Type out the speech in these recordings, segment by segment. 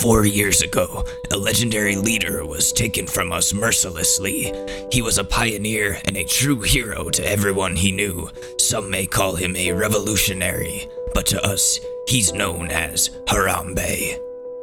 Four years ago, a legendary leader was taken from us mercilessly. He was a pioneer and a true hero to everyone he knew. Some may call him a revolutionary, but to us, he's known as Harambe.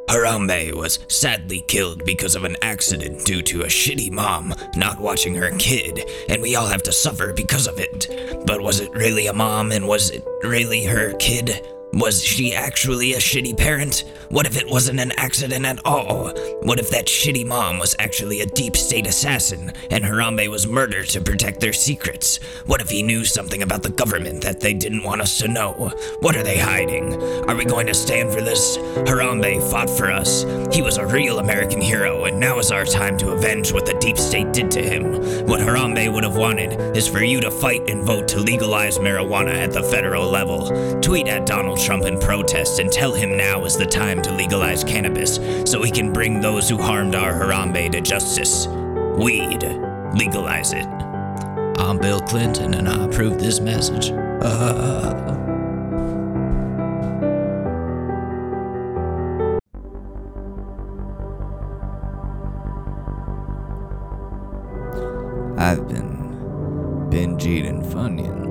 Harambe was sadly killed because of an accident due to a shitty mom not watching her kid, and we all have to suffer because of it. But was it really a mom and was it really her kid? Was she actually a shitty parent? What if it wasn't an accident at all? What if that shitty mom was actually a deep state assassin and Harambe was murdered to protect their secrets? What if he knew something about the government that they didn't want us to know? What are they hiding? Are we going to stand for this? Harambe fought for us. He was a real American hero, and now is our time to avenge what the deep state did to him. What Harambe would have wanted is for you to fight and vote to legalize marijuana at the federal level. Tweet at Donald Trump in protest and tell him now is the time to legalize cannabis so we can bring those who harmed our Harambe to justice. Weed. Legalize it. I'm Bill Clinton and I approve this message. Uh. I've been binge eating Funyuns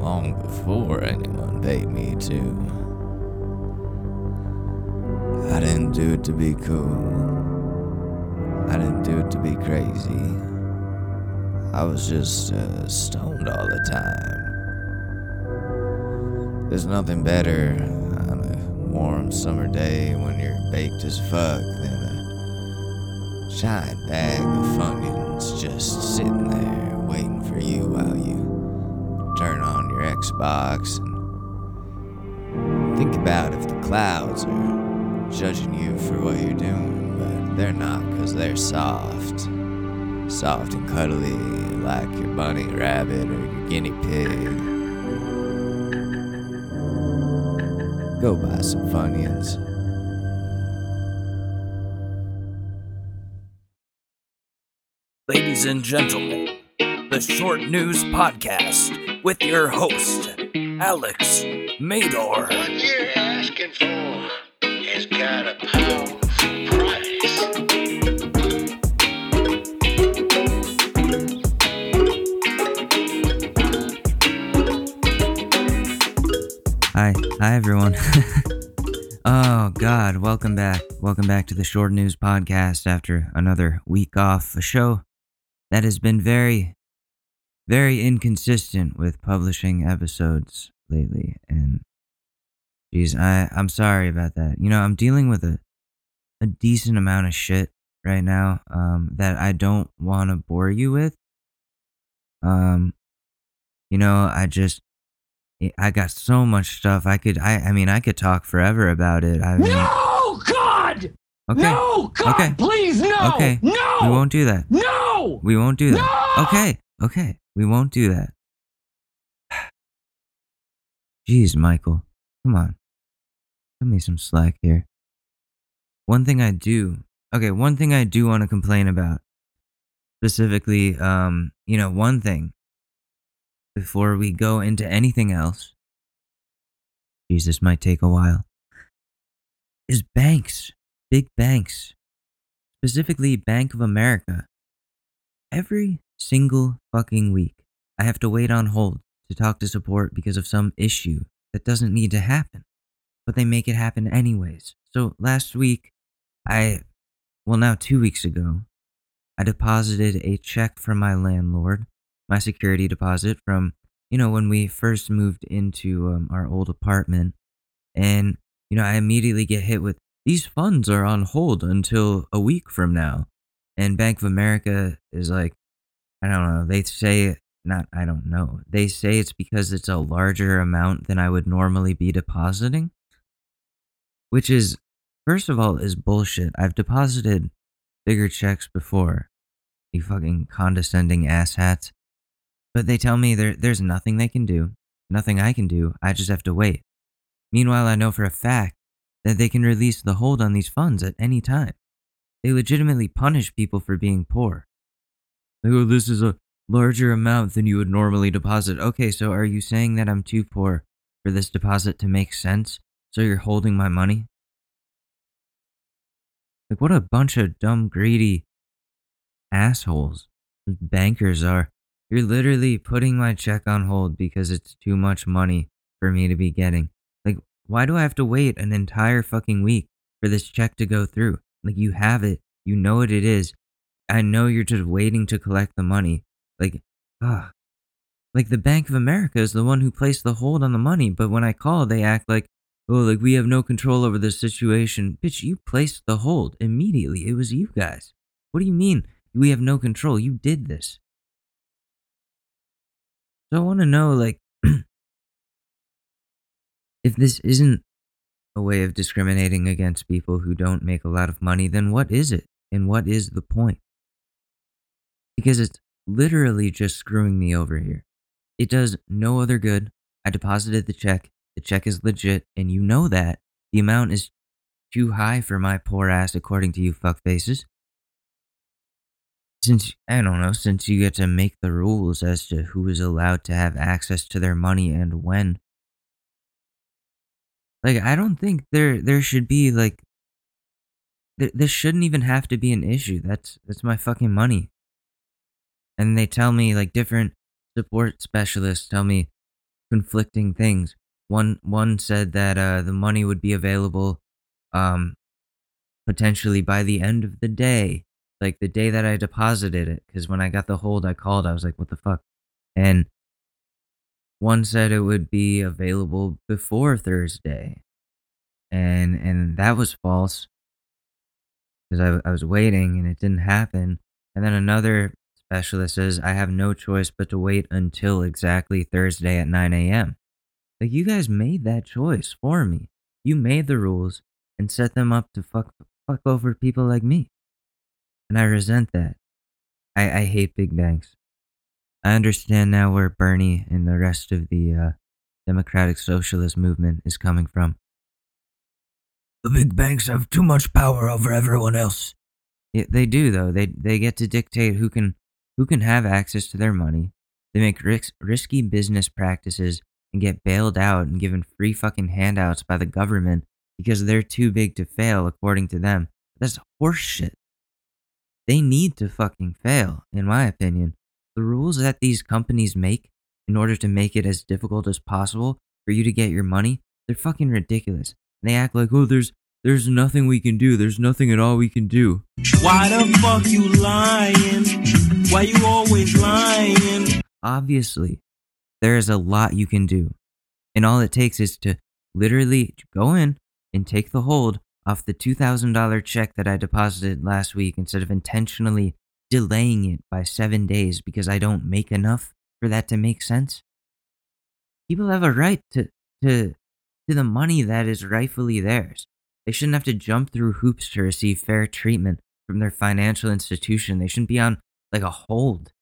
long before anyone paid me to. I didn't do it to be cool. I didn't do it to be crazy. I was just uh, stoned all the time. There's nothing better on a warm summer day when you're baked as fuck than a giant bag of Funyuns just sitting there waiting for you while you turn on Xbox and think about if the clouds are judging you for what you're doing, but they're not because they're soft. Soft and cuddly like your bunny rabbit or your guinea pig. Go buy some Funyuns. Ladies and gentlemen, the Short News Podcast with your host, Alex Madore. What you're asking for has got a powerful price. Hi, hi everyone. oh God, welcome back. Welcome back to the Short News Podcast after another week off. A show that has been very, very inconsistent with publishing episodes lately. And geez, I, I'm sorry about that. You know, I'm dealing with a, a decent amount of shit right now um, that I don't want to bore you with. Um, you know, I just I got so much stuff. I could I I mean I could talk forever about it. I mean, No, God! okay. No, God, Okay. please, no! Okay. No! We won't do that. No! We won't do that. No! Okay. Okay. We won't do that. Jeez, Michael. Come on. Give me some slack here. One thing I do. Okay, one thing I do want to complain about. Specifically, um, you know, one thing before we go into anything else. Jesus this might take a while. Is banks, big banks, specifically Bank of America. Every single fucking week, I have to wait on hold to talk to support because of some issue that doesn't need to happen, but they make it happen anyways. So last week, I, well, now two weeks ago, I deposited a check from my landlord, my security deposit from, you know, when we first moved into um, our old apartment. And, you know, I immediately get hit with these funds are on hold until a week from now. And Bank of America is like, I don't know. They say, not, I don't know. They say it's because it's a larger amount than I would normally be depositing, which is, first of all, is bullshit. I've deposited bigger checks before, you fucking condescending asshats. But they tell me there, there's nothing they can do, nothing I can do. I just have to wait. Meanwhile, I know for a fact that they can release the hold on these funds at any time. They legitimately punish people for being poor. Like, oh, this is a larger amount than you would normally deposit. Okay, so are you saying that I'm too poor for this deposit to make sense? So you're holding my money? Like, what a bunch of dumb, greedy assholes bankers are. You're literally putting my check on hold because it's too much money for me to be getting. Like, why do I have to wait an entire fucking week for this check to go through? Like, you have it, you know what it is. I know you're just waiting to collect the money. Like, ah. Like, the Bank of America is the one who placed the hold on the money, but when I call, they act like, oh, like we have no control over the situation. Bitch, you placed the hold immediately. It was you guys. What do you mean we have no control? You did this. So I want to know, like, if this isn't a way of discriminating against people who don't make a lot of money, then what is it? And what is the point? Because it's literally just screwing me over here. It does no other good. I deposited the check. The check is legit, and you know that. The amount is too high for my poor ass, according to you fuckfaces. Since, I don't know, since you get to make the rules as to who is allowed to have access to their money and when. Like, I don't think there there should be, like, th- this shouldn't even have to be an issue. That's, that's my fucking money. And they tell me, like, different support specialists tell me conflicting things. One one said that uh, the money would be available um, potentially by the end of the day, like the day that I deposited it. Because when I got the hold, I called. I was like, "What the fuck?" And one said it would be available before Thursday, and and that was false because I, I was waiting and it didn't happen. And then another specialist says I have no choice but to wait until exactly Thursday at 9 a.m. Like you guys made that choice for me. You made the rules and set them up to fuck fuck over people like me. And I resent that. I, I hate big banks. I understand now where Bernie and the rest of the uh, democratic socialist movement is coming from. The big banks have too much power over everyone else. Yeah, they do though. They they get to dictate who can who can have access to their money. They make ris- risky business practices and get bailed out and given free fucking handouts by the government because they're too big to fail according to them. That's horseshit. They need to fucking fail, in my opinion. The rules that these companies make in order to make it as difficult as possible for you to get your money, they're fucking ridiculous. They act like, oh, there's there's nothing we can do. There's nothing at all we can do. Why the fuck you lying? Why you always lying? Obviously, there is a lot you can do. And all it takes is to literally go in and take the hold off the $2,000 check that I deposited last week instead of intentionally delaying it by seven days because I don't make enough for that to make sense. People have a right to, to, to the money that is rightfully theirs. They shouldn't have to jump through hoops to receive fair treatment from their financial institution. They shouldn't be on like a hold.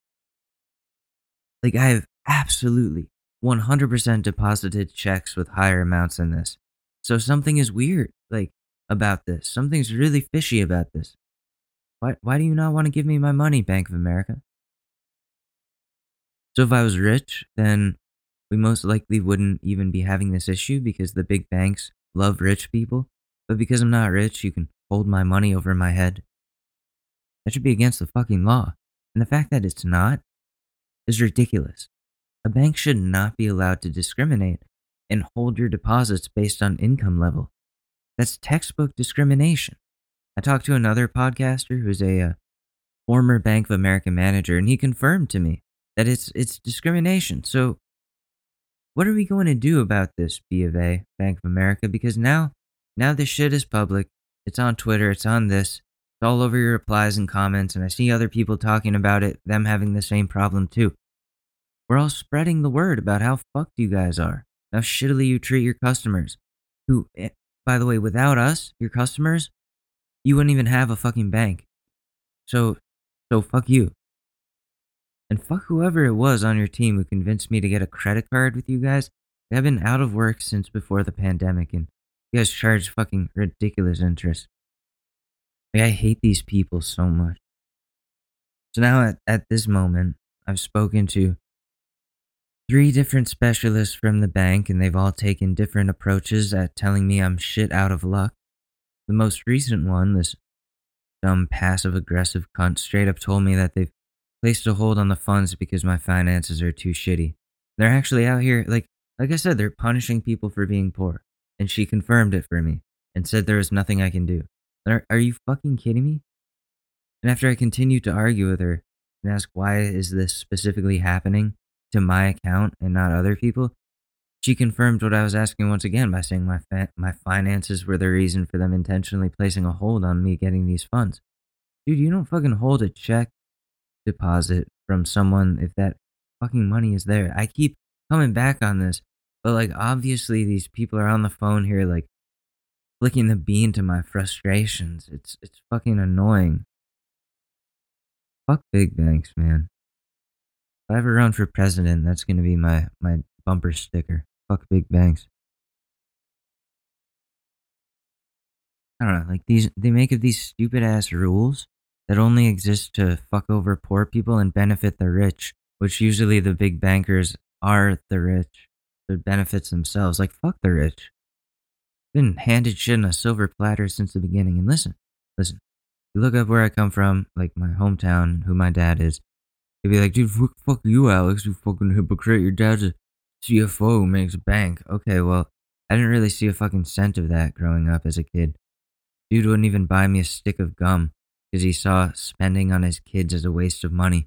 Like, I have absolutely 100% deposited checks with higher amounts than this. So something is weird, like, about this. Something's really fishy about this. Why, why do you not want to give me my money, Bank of America? So if I was rich, then we most likely wouldn't even be having this issue because the big banks love rich people. But because I'm not rich, you can hold my money over my head. That should be against the fucking law. And the fact that it's not is ridiculous. A bank should not be allowed to discriminate and hold your deposits based on income level. That's textbook discrimination. I talked to another podcaster who's a uh, former Bank of America manager, and he confirmed to me that it's it's discrimination. So, what are we going to do about this, B of A, Bank of America? Because now, now this shit is public. It's on Twitter. It's on this. It's all over your replies and comments, and I see other people talking about it, them having the same problem too. We're all spreading the word about how fucked you guys are, how shittily you treat your customers. Who, eh, by the way, without us, your customers, you wouldn't even have a fucking bank. So, so fuck you. And fuck whoever it was on your team who convinced me to get a credit card with you guys. I've been out of work since before the pandemic, and you guys charge fucking ridiculous interest. Like, I hate these people so much. So now at, at this moment, I've spoken to three different specialists from the bank, and they've all taken different approaches at telling me I'm shit out of luck. The most recent one, this dumb passive aggressive cunt straight up told me that they've placed a hold on the funds because my finances are too shitty. They're actually out here like like I said, they're punishing people for being poor. And she confirmed it for me and said there was nothing I can do. Are, are you fucking kidding me? And after I continued to argue with her and ask why is this specifically happening to my account and not other people, she confirmed what I was asking once again by saying my fa- my finances were the reason for them intentionally placing a hold on me getting these funds. Dude, you don't fucking hold a check deposit from someone if that fucking money is there. I keep coming back on this, but like obviously these people are on the phone here like flicking the bean to my frustrations. It's it's fucking annoying. Fuck big banks, man. If I ever run for president, that's gonna be my my bumper sticker. Fuck big banks. I don't know, like these they make up these stupid ass rules that only exist to fuck over poor people and benefit the rich, which usually the big bankers are the rich. It benefits themselves. Like fuck the rich. Been handed shit on a silver platter since the beginning. And listen, listen. You look up where I come from, like my hometown, who my dad is. They'd be like, dude, fuck, fuck you, Alex, you fucking hypocrite. Your dad's a CFO who makes a bank. Okay, well, I didn't really see a fucking cent of that growing up as a kid. Dude wouldn't even buy me a stick of gum because he saw spending on his kids as a waste of money.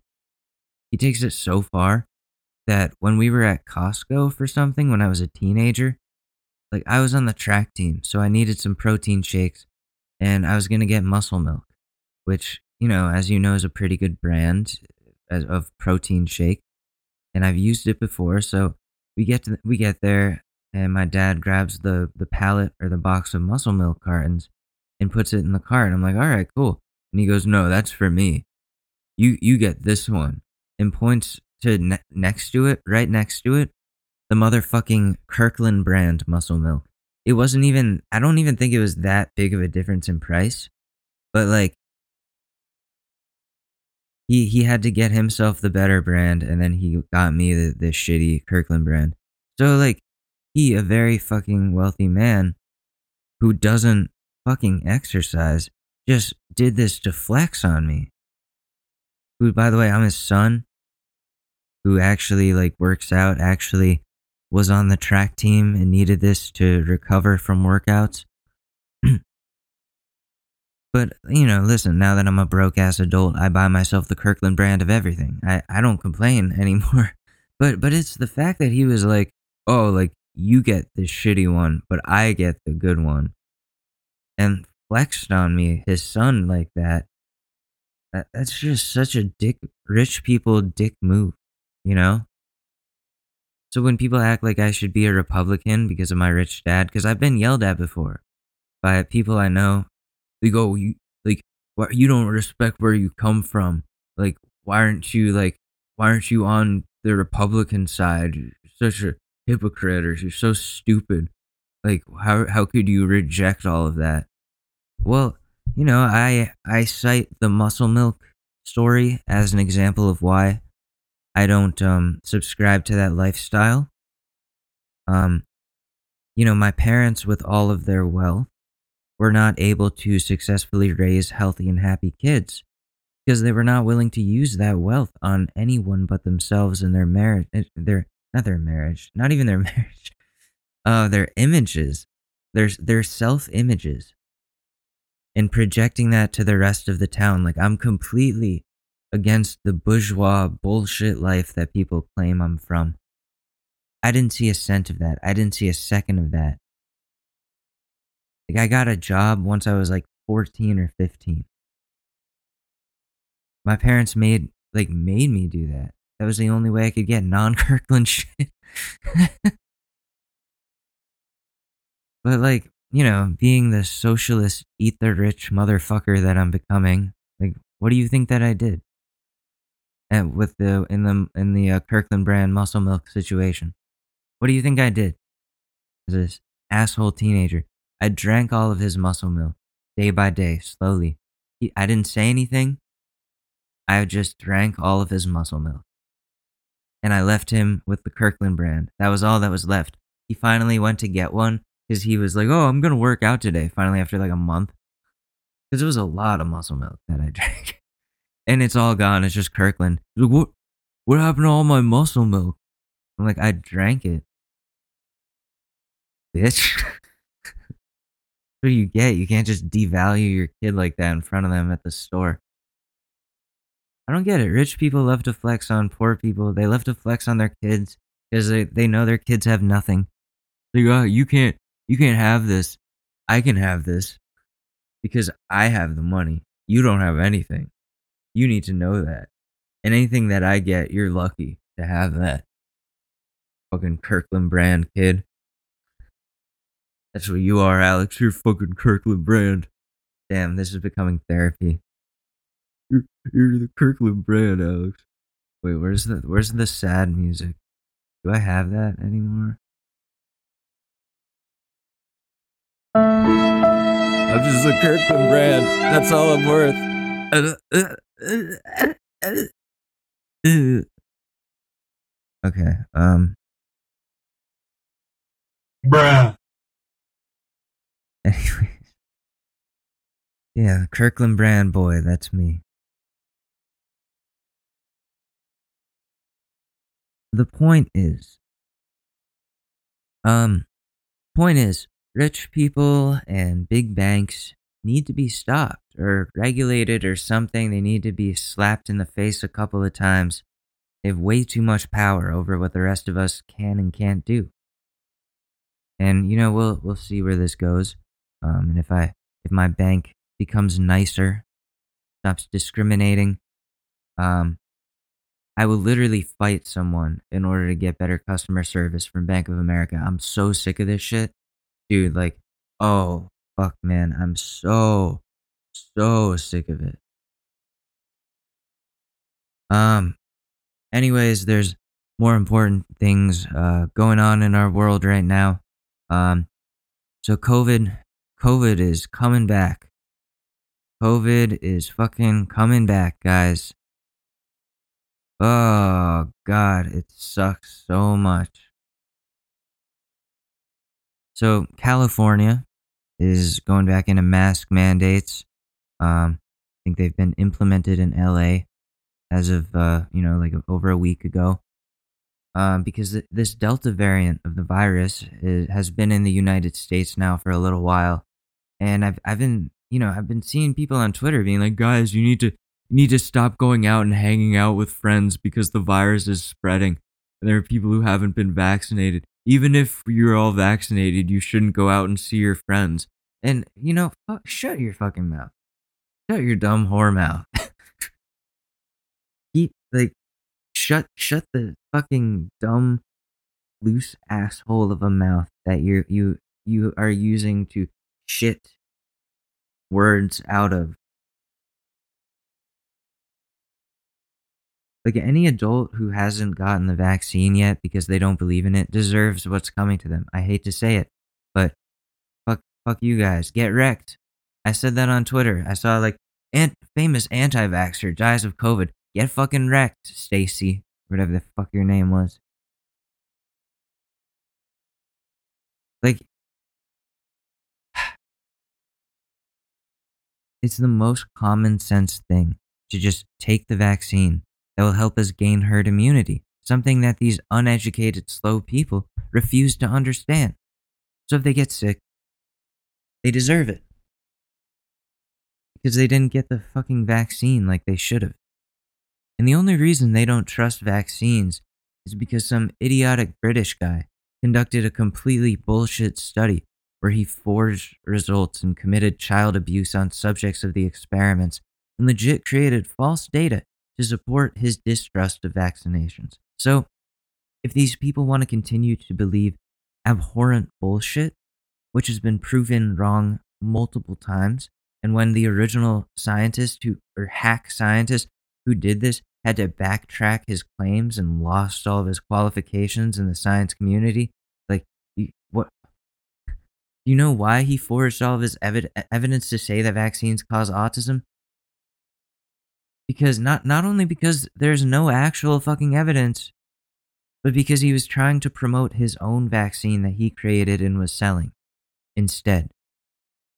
He takes it so far that when we were at Costco for something when I was a teenager, like I was on the track team, so I needed some protein shakes and I was going to get muscle milk, which, you know, as you know, is a pretty good brand uh, as- of protein shake. And I've used it before, so we get to we get there and my dad grabs the the pallet or the box of muscle milk cartons and puts it in the cart. I'm like, "All right, cool." And he goes, "No, that's for me. You you get this one." And points to ne- next to it, right next to it, the motherfucking Kirkland brand muscle milk. It wasn't even I don't even think it was that big of a difference in price. But like he he had to get himself the better brand and then he got me the, the shitty Kirkland brand. So like he a very fucking wealthy man who doesn't fucking exercise just did this to flex on me. Who by the way, I'm his son who actually like works out, actually was on the track team and needed this to recover from workouts. but, you know, listen, now that I'm a broke ass adult, I buy myself the Kirkland brand of everything. I, I don't complain anymore. But but it's the fact that he was like, "Oh, like you get the shitty one, but I get the good one." And flexed on me, his son like that. that that's just such a dick rich people dick move, you know? So when people act like I should be a Republican because of my rich dad, because I've been yelled at before by people I know, they go, you, like, why, you don't respect where you come from. Like, why aren't you like, why aren't you on the Republican side? You're such a hypocrite, or you're so stupid. Like, how how could you reject all of that? Well, you know, I I cite the muscle milk story as an example of why I don't um, subscribe to that lifestyle. Um, you know, my parents, with all of their wealth, were not able to successfully raise healthy and happy kids because they were not willing to use that wealth on anyone but themselves and their marriage. Their not their marriage, not even their marriage. Uh, their images, their their self images, and projecting that to the rest of the town. Like I'm completely against the bourgeois bullshit life that people claim I'm from. I didn't see a cent of that. I didn't see a second of that. Like I got a job once I was like 14 or 15. My parents made like made me do that. That was the only way I could get non-Kirkland shit. but like, you know, being the socialist eat the rich motherfucker that I'm becoming, like what do you think that I did? And with the in the in the uh, Kirkland brand muscle milk situation. What do you think I did? As this asshole teenager, I drank all of his muscle milk day by day, slowly. He, I didn't say anything. I just drank all of his muscle milk, and I left him with the Kirkland brand. That was all that was left. He finally went to get one because he was like, "Oh, I'm gonna work out today." Finally, after like a month, because it was a lot of muscle milk that I drank, and it's all gone. It's just Kirkland. Like, what? What happened to all my muscle milk? I'm like, I drank it, bitch. what do you get? You can't just devalue your kid like that in front of them at the store. I don't get it. Rich people love to flex on poor people. They love to flex on their kids because they, they know their kids have nothing. Like, oh, you can't you can't have this. I can have this because I have the money. You don't have anything. You need to know that. And anything that I get, you're lucky to have that. Fucking Kirkland brand kid. That's what you are, Alex. You're fucking Kirkland brand. Damn, this is becoming therapy. You're, you're the Kirkland brand, Alex. Wait, where's the where's the sad music? Do I have that anymore? I'm just a Kirkland brand. That's all I'm worth. Uh, Okay. Um. Bruh. Anyways. Yeah, Kirkland brand boy. That's me. The point is, um, point is, rich people and big banks need to be stopped or regulated or something. They need to be slapped in the face a couple of times. They have way too much power over what the rest of us can and can't do. And you know, we'll we'll see where this goes. Um, and if I if my bank becomes nicer, stops discriminating, um, I will literally fight someone in order to get better customer service from Bank of America. I'm so sick of this shit. Dude, like, oh, fuck, man. I'm so, so sick of it. Um, anyways, there's more important things uh, going on in our world right now. Um, so COVID, COVID is coming back. COVID is fucking coming back, guys. Oh god, it sucks so much. So California is going back into mask mandates. Um, I think they've been implemented in LA as of uh, you know like over a week ago. Um, because th- this Delta variant of the virus is, has been in the United States now for a little while, and I've I've been you know I've been seeing people on Twitter being like, guys, you need to you need to stop going out and hanging out with friends because the virus is spreading. And there are people who haven't been vaccinated. Even if you're all vaccinated, you shouldn't go out and see your friends. And you know, fuck, shut your fucking mouth. Shut your dumb whore mouth. Keep like shut shut the fucking dumb loose asshole of a mouth that you're you you are using to shit words out of. Like any adult who hasn't gotten the vaccine yet because they don't believe in it deserves what's coming to them. I hate to say it, but fuck fuck you guys. Get wrecked. I said that on Twitter. I saw like ant- famous anti-vaxxer dies of COVID. Get fucking wrecked, Stacy. Whatever the fuck your name was. Like it's the most common sense thing to just take the vaccine that will help us gain herd immunity, something that these uneducated, slow people refuse to understand. So if they get sick, they deserve it. Because they didn't get the fucking vaccine like they should have. And the only reason they don't trust vaccines is because some idiotic British guy conducted a completely bullshit study where he forged results and committed child abuse on subjects of the experiments and legit created false data to support his distrust of vaccinations. So, if these people want to continue to believe abhorrent bullshit, which has been proven wrong multiple times, and when the original scientist who or hack scientist who did this had to backtrack his claims and lost all of his qualifications in the science community, like what Do you know why he forged all of his evi- evidence to say that vaccines cause autism? Because not not only because there's no actual fucking evidence, but because he was trying to promote his own vaccine that he created and was selling instead.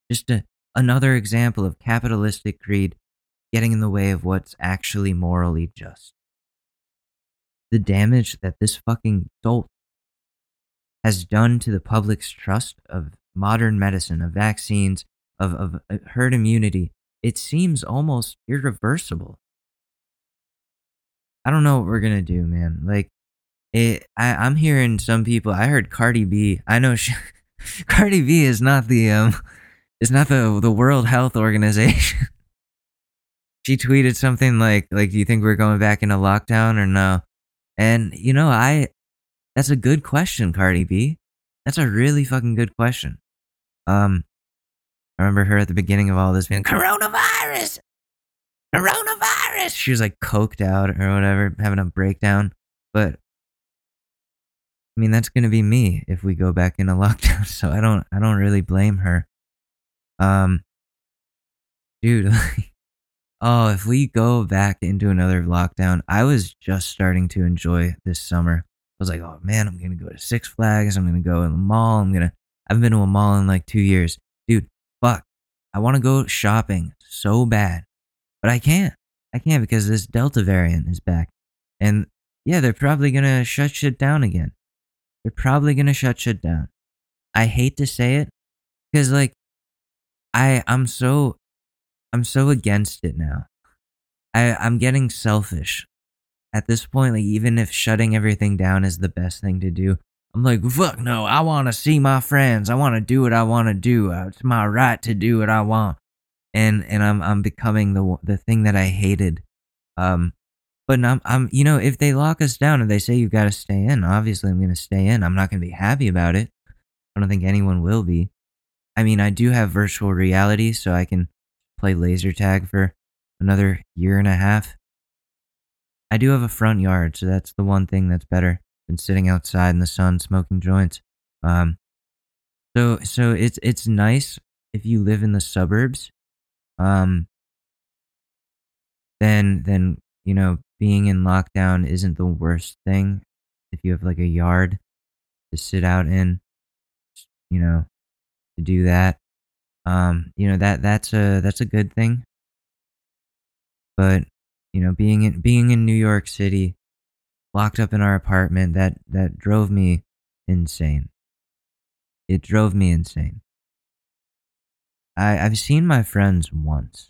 Just to another example of capitalistic greed getting in the way of what's actually morally just. The damage that this fucking dolt has done to the public's trust of modern medicine, of vaccines, of, of uh, herd immunity, it seems almost irreversible. I don't know what we're gonna do, man. Like, it, I, I'm hearing some people. I heard Cardi B. I know she, Cardi B is not the um, is not the the World Health Organization. she tweeted something like, like, do you think we're going back into lockdown or no? And you know, I, that's a good question, Cardi B. That's a really fucking good question. Um, I remember her at the beginning of all this being coronavirus, coronavirus. She was like coked out or whatever, having a breakdown. But I mean, that's gonna be me if we go back into lockdown. So I don't, I don't really blame her. Um, dude, like, oh, if we go back into another lockdown, I was just starting to enjoy this summer. I was like, oh man, I'm gonna go to Six Flags. I'm gonna go in the mall. I'm gonna. I haven't been to a mall in like two years, dude. Fuck, I want to go shopping so bad, but I can't. I can't because this Delta variant is back, and yeah, they're probably gonna shut shit down again. They're probably gonna shut shit down. I hate to say it, because like, I I'm so I'm so against it now. I I'm getting selfish at this point, like even if shutting everything down is the best thing to do, I'm like, fuck no, I want to see my friends. I want to do what I want to do. Uh, It's my right to do what I want. And and I'm I'm becoming the the thing that I hated. Um, but I'm I'm you know if they lock us down and they say you've got to stay in, obviously I'm gonna stay in. I'm not gonna be happy about it. I don't think anyone will be. I mean, I do have virtual reality, so I can play laser tag for another year and a half. I do have a front yard, so that's the one thing that's better than sitting outside in the sun smoking joints. Um, so so it's it's nice if you live in the suburbs. Um, then then you know being in lockdown isn't the worst thing if you have like a yard to sit out in. You know, to do that. Um, you know that that's a that's a good thing. But you know, being in being in New York City, locked up in our apartment, that that drove me insane. It drove me insane. I I've seen my friends once,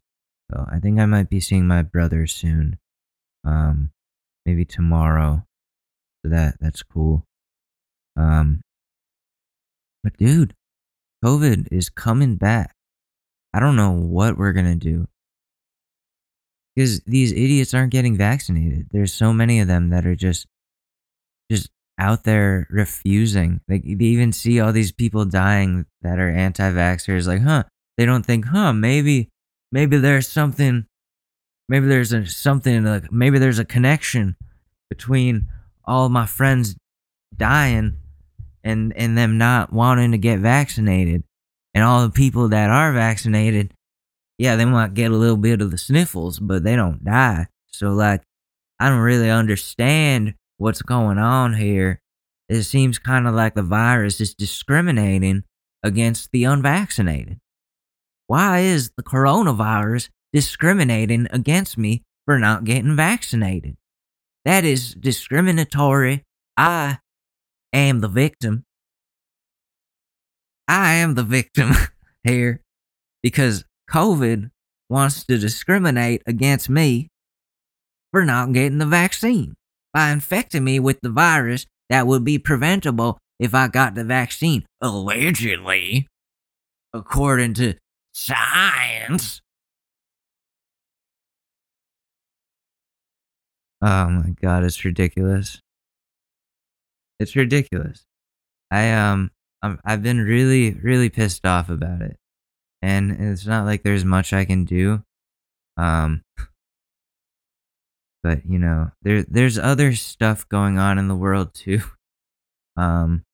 so I think I might be seeing my brother soon. Um, maybe tomorrow. So that that's cool. Um, but dude, COVID is coming back. I don't know what we're gonna do because these idiots aren't getting vaccinated. There's so many of them that are just just out there refusing. Like they even see all these people dying that are anti-vaxxers. Like, huh? They don't think, huh? Maybe, maybe there's something. Maybe there's a something like maybe there's a connection between all my friends dying and and them not wanting to get vaccinated and all the people that are vaccinated yeah, they might get a little bit of the sniffles, but they don't die. So, like, I don't really understand what's going on here. It seems kind of like the virus is discriminating against the unvaccinated. Why is the coronavirus discriminating against me for not getting vaccinated? That is discriminatory. I am the victim. I am the victim here because COVID wants to discriminate against me for not getting the vaccine by infecting me with the virus that would be preventable if I got the vaccine. Allegedly, according to science. Oh my god, it's ridiculous. It's ridiculous. I um I'm, I've been really really pissed off about it and it's not like there's much I can do. Um, but you know, there there's other stuff going on in the world too. Um,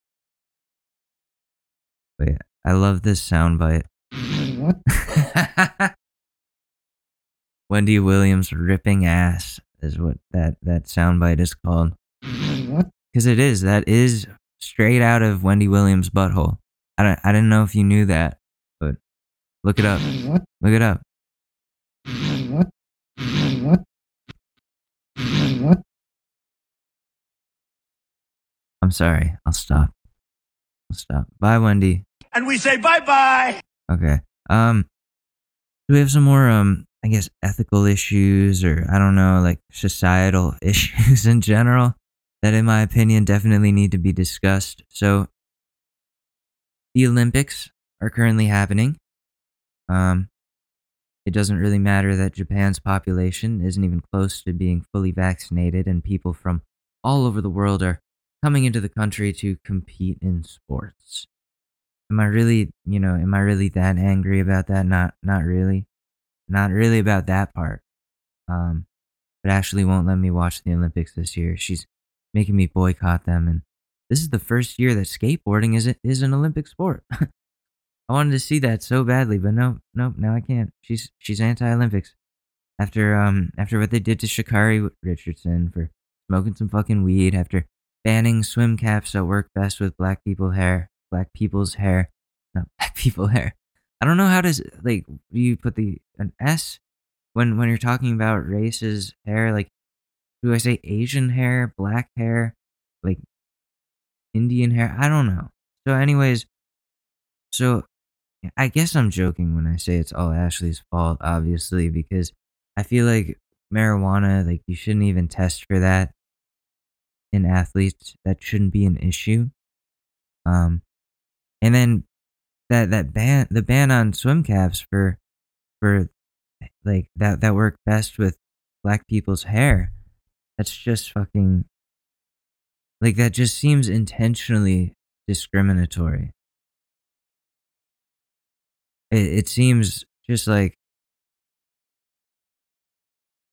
but yeah, I love this soundbite. What? Wendy Williams ripping ass is what that that soundbite is called. Because it is. That is straight out of Wendy Williams' butthole. I don't, I didn't know if you knew that but Look it up. What? Look it up. What? What? What? I'm sorry. I'll stop. I'll stop. Bye, Wendy. And we say bye bye. Okay. Um, do we have some more, um, I guess, ethical issues or I don't know, like societal issues in general that, in my opinion, definitely need to be discussed? So, the Olympics are currently happening. Um, it doesn't really matter that Japan's population isn't even close to being fully vaccinated, and people from all over the world are coming into the country to compete in sports. Am I really, you know, am I really that angry about that? Not, not really, not really about that part. Um, but Ashley won't let me watch the Olympics this year. She's making me boycott them, and this is the first year that skateboarding is is an Olympic sport. I wanted to see that so badly, but no, no, now I can't. She's she's anti-Olympics after um after what they did to Sha'Carri Richardson for smoking some fucking weed after banning swim caps that work best with black people hair, black people's hair, not black people hair. I don't know how to s- like you put the an S when when you're talking about races hair like do I say Asian hair, black hair, like Indian hair? I don't know. So anyways, so I guess I'm joking when I say it's all Ashley's fault, obviously, because I feel like marijuana, like you shouldn't even test for that in athletes. That shouldn't be an issue. Um, and then that that ban the ban on swim caps for for like that that work best with black people's hair. That's just fucking like that just seems intentionally discriminatory. It, it seems just like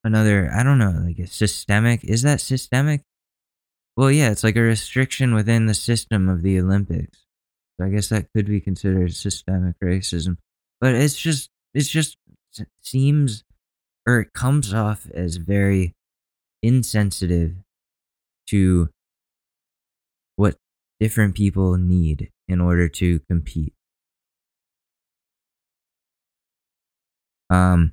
another, I don't know, like a systemic. Is that systemic? Well, yeah, it's like a restriction within the system of the Olympics. So I guess that could be considered systemic racism. But it's just, it's just it seems, or it comes off as very insensitive to what different people need in order to compete. Um.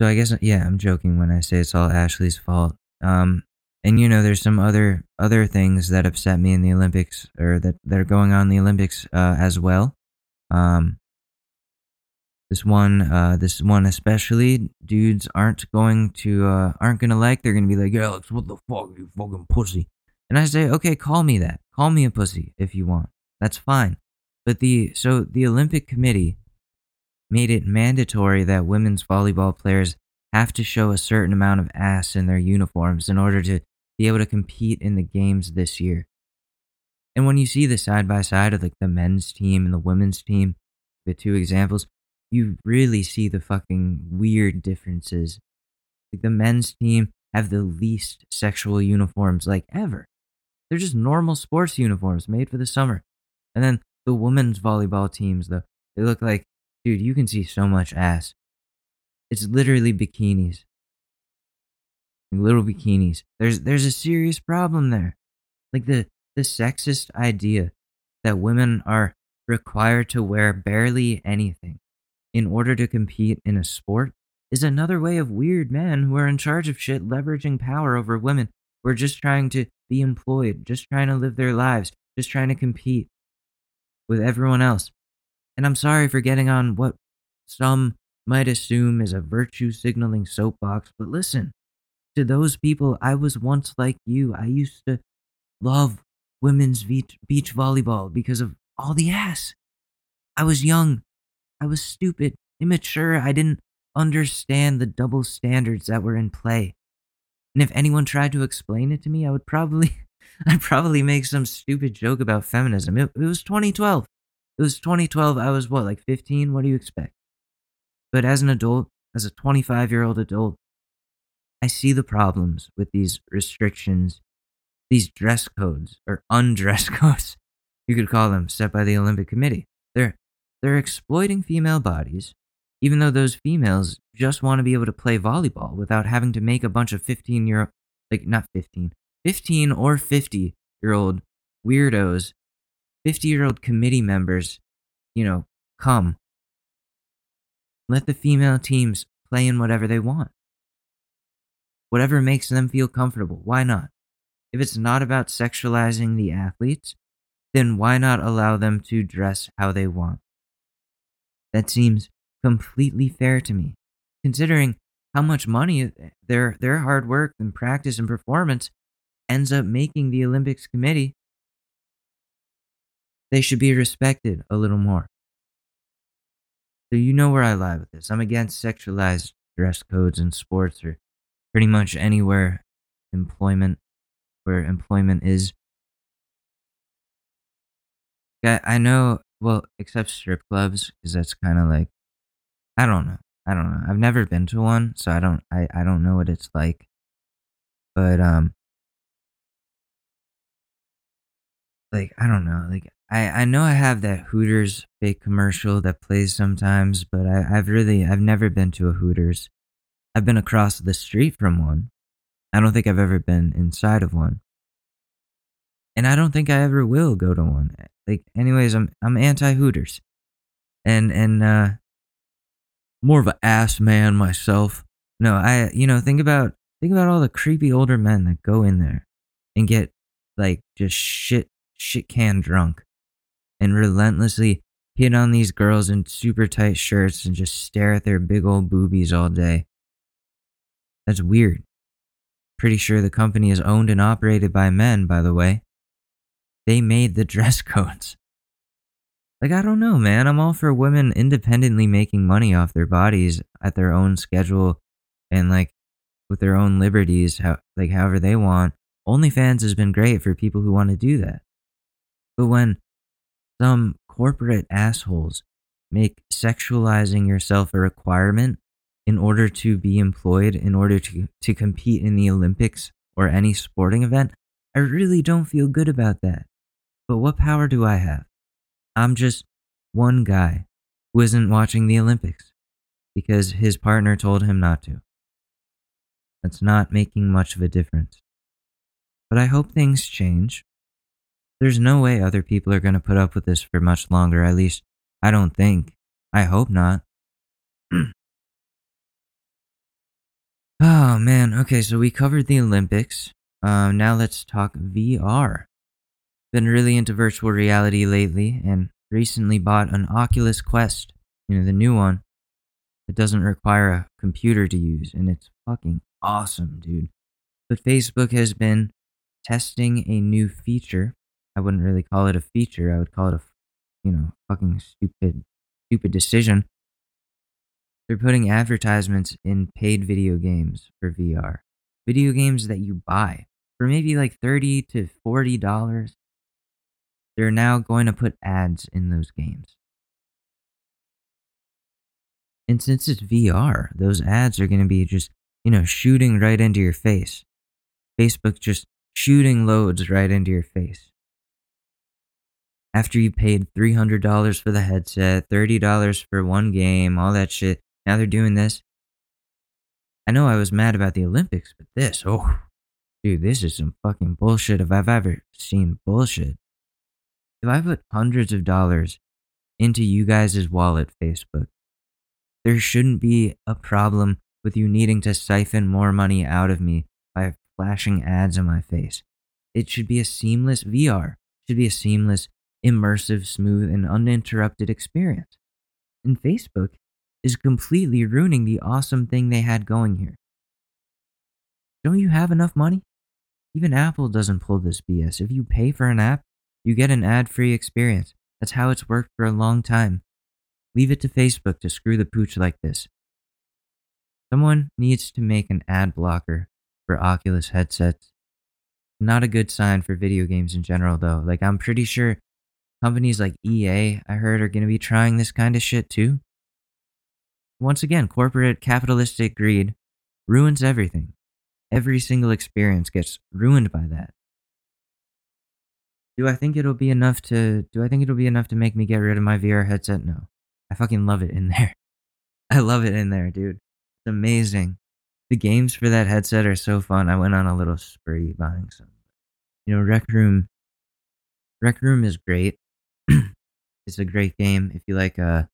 So I guess yeah, I'm joking when I say it's all Ashley's fault. Um, and you know, there's some other other things that upset me in the Olympics, or that that are going on in the Olympics uh, as well. Um, this one, uh, this one especially, dudes aren't going to uh, aren't gonna like. They're gonna be like, Alex, what the fuck, you fucking pussy. And I say, okay, call me that. Call me a pussy if you want. That's fine. But the so the Olympic Committee made it mandatory that women's volleyball players have to show a certain amount of ass in their uniforms in order to be able to compete in the games this year. And when you see the side by side of like the men's team and the women's team, the two examples, you really see the fucking weird differences. Like the men's team have the least sexual uniforms like ever. They're just normal sports uniforms made for the summer. And then the women's volleyball teams, though, they look like, dude, you can see so much ass. It's literally bikinis. Little bikinis. There's there's a serious problem there. Like the the sexist idea that women are required to wear barely anything in order to compete in a sport is another way of weird men who are in charge of shit leveraging power over women who are just trying to be employed, just trying to live their lives, just trying to compete with everyone else. And I'm sorry for getting on what some might assume is a virtue signaling soapbox, but listen, to those people, I was once like you. I used to love women's beach, beach volleyball because of all the ass. I was young. I was stupid, immature. I didn't understand the double standards that were in play. And if anyone tried to explain it to me, I would probably I'd probably make some stupid joke about feminism. It, it was 2012. It was 2012. I was what, like 15? What do you expect? But as an adult, as a 25 year old adult, I see the problems with these restrictions, these dress codes or undress codes, you could call them, set by the Olympic Committee. They're they're exploiting female bodies, even though those females just want to be able to play volleyball without having to make a bunch of 15 year like not 15, 15 or 50 year old weirdos, 50 year old committee members you know, come. Let the female teams play in whatever they want. Whatever makes them feel comfortable. Why not? If it's not about sexualizing the athletes, then why not allow them to dress how they want? That seems completely fair to me, considering how much money their their hard work and practice and performance ends up making the Olympics committee. They should be respected a little more. So you know where I lie with this. I'm against sexualized dress codes in sports or pretty much anywhere employment where employment is. I know. Well, except strip clubs, because that's kind of like, I don't know. I don't know. I've never been to one, so I don't. I I don't know what it's like. But um, like I don't know. Like I I know I have that Hooters fake commercial that plays sometimes, but I I've really I've never been to a Hooters. I've been across the street from one. I don't think I've ever been inside of one. And I don't think I ever will go to one. Like anyways, I'm I'm anti Hooters. And and uh more of an ass man myself. No, I you know, think about think about all the creepy older men that go in there and get like just shit shit can drunk and relentlessly hit on these girls in super tight shirts and just stare at their big old boobies all day. That's weird. Pretty sure the company is owned and operated by men, by the way. They made the dress codes. Like, I don't know, man. I'm all for women independently making money off their bodies at their own schedule and, like, with their own liberties, how, like, however they want. OnlyFans has been great for people who want to do that. But when some corporate assholes make sexualizing yourself a requirement in order to be employed, in order to, to compete in the Olympics or any sporting event, I really don't feel good about that. But what power do I have? I'm just one guy who isn't watching the Olympics because his partner told him not to. That's not making much of a difference. But I hope things change. There's no way other people are going to put up with this for much longer, at least I don't think. I hope not. oh man, okay, so we covered the Olympics. Um, now let's talk VR. Been really into virtual reality lately and recently bought an Oculus Quest, you know, the new one. It doesn't require a computer to use, and it's fucking awesome, dude. But Facebook has been testing a new feature. I wouldn't really call it a feature, I would call it a, you know, fucking stupid, stupid decision. They're putting advertisements in paid video games for VR. Video games that you buy for maybe like 30 to 40 dollars they're now going to put ads in those games. And since it's vr those ads are going to be just you know shooting right into your face. Facebook just shooting loads right into your face. After you paid $300 for the headset $30 for one game all that shit now they're doing this. I know i was mad about the olympics but this oh dude, this is some fucking bullshit if I've ever seen bullshit. If I put hundreds of dollars into you guys' wallet, Facebook, there shouldn't be a problem with you needing to siphon more money out of me by flashing ads in my face. It should be a seamless VR, it should be a seamless, immersive, smooth, and uninterrupted experience. And Facebook is completely ruining the awesome thing they had going here. Don't you have enough money? Even Apple doesn't pull this BS. If you pay for an app, you get an ad free experience. That's how it's worked for a long time. Leave it to Facebook to screw the pooch like this. Someone needs to make an ad blocker for Oculus headsets. Not a good sign for video games in general, though. Like, I'm pretty sure companies like EA, I heard, are going to be trying this kind of shit too. Once again, corporate capitalistic greed ruins everything. Every single experience gets ruined by that. Do I think it'll be enough to do I think it'll be enough to make me get rid of my VR headset? No. I fucking love it in there. I love it in there, dude. It's amazing. The games for that headset are so fun. I went on a little spree buying some. You know, Rec Room Rec Room is great. it's a great game if you like uh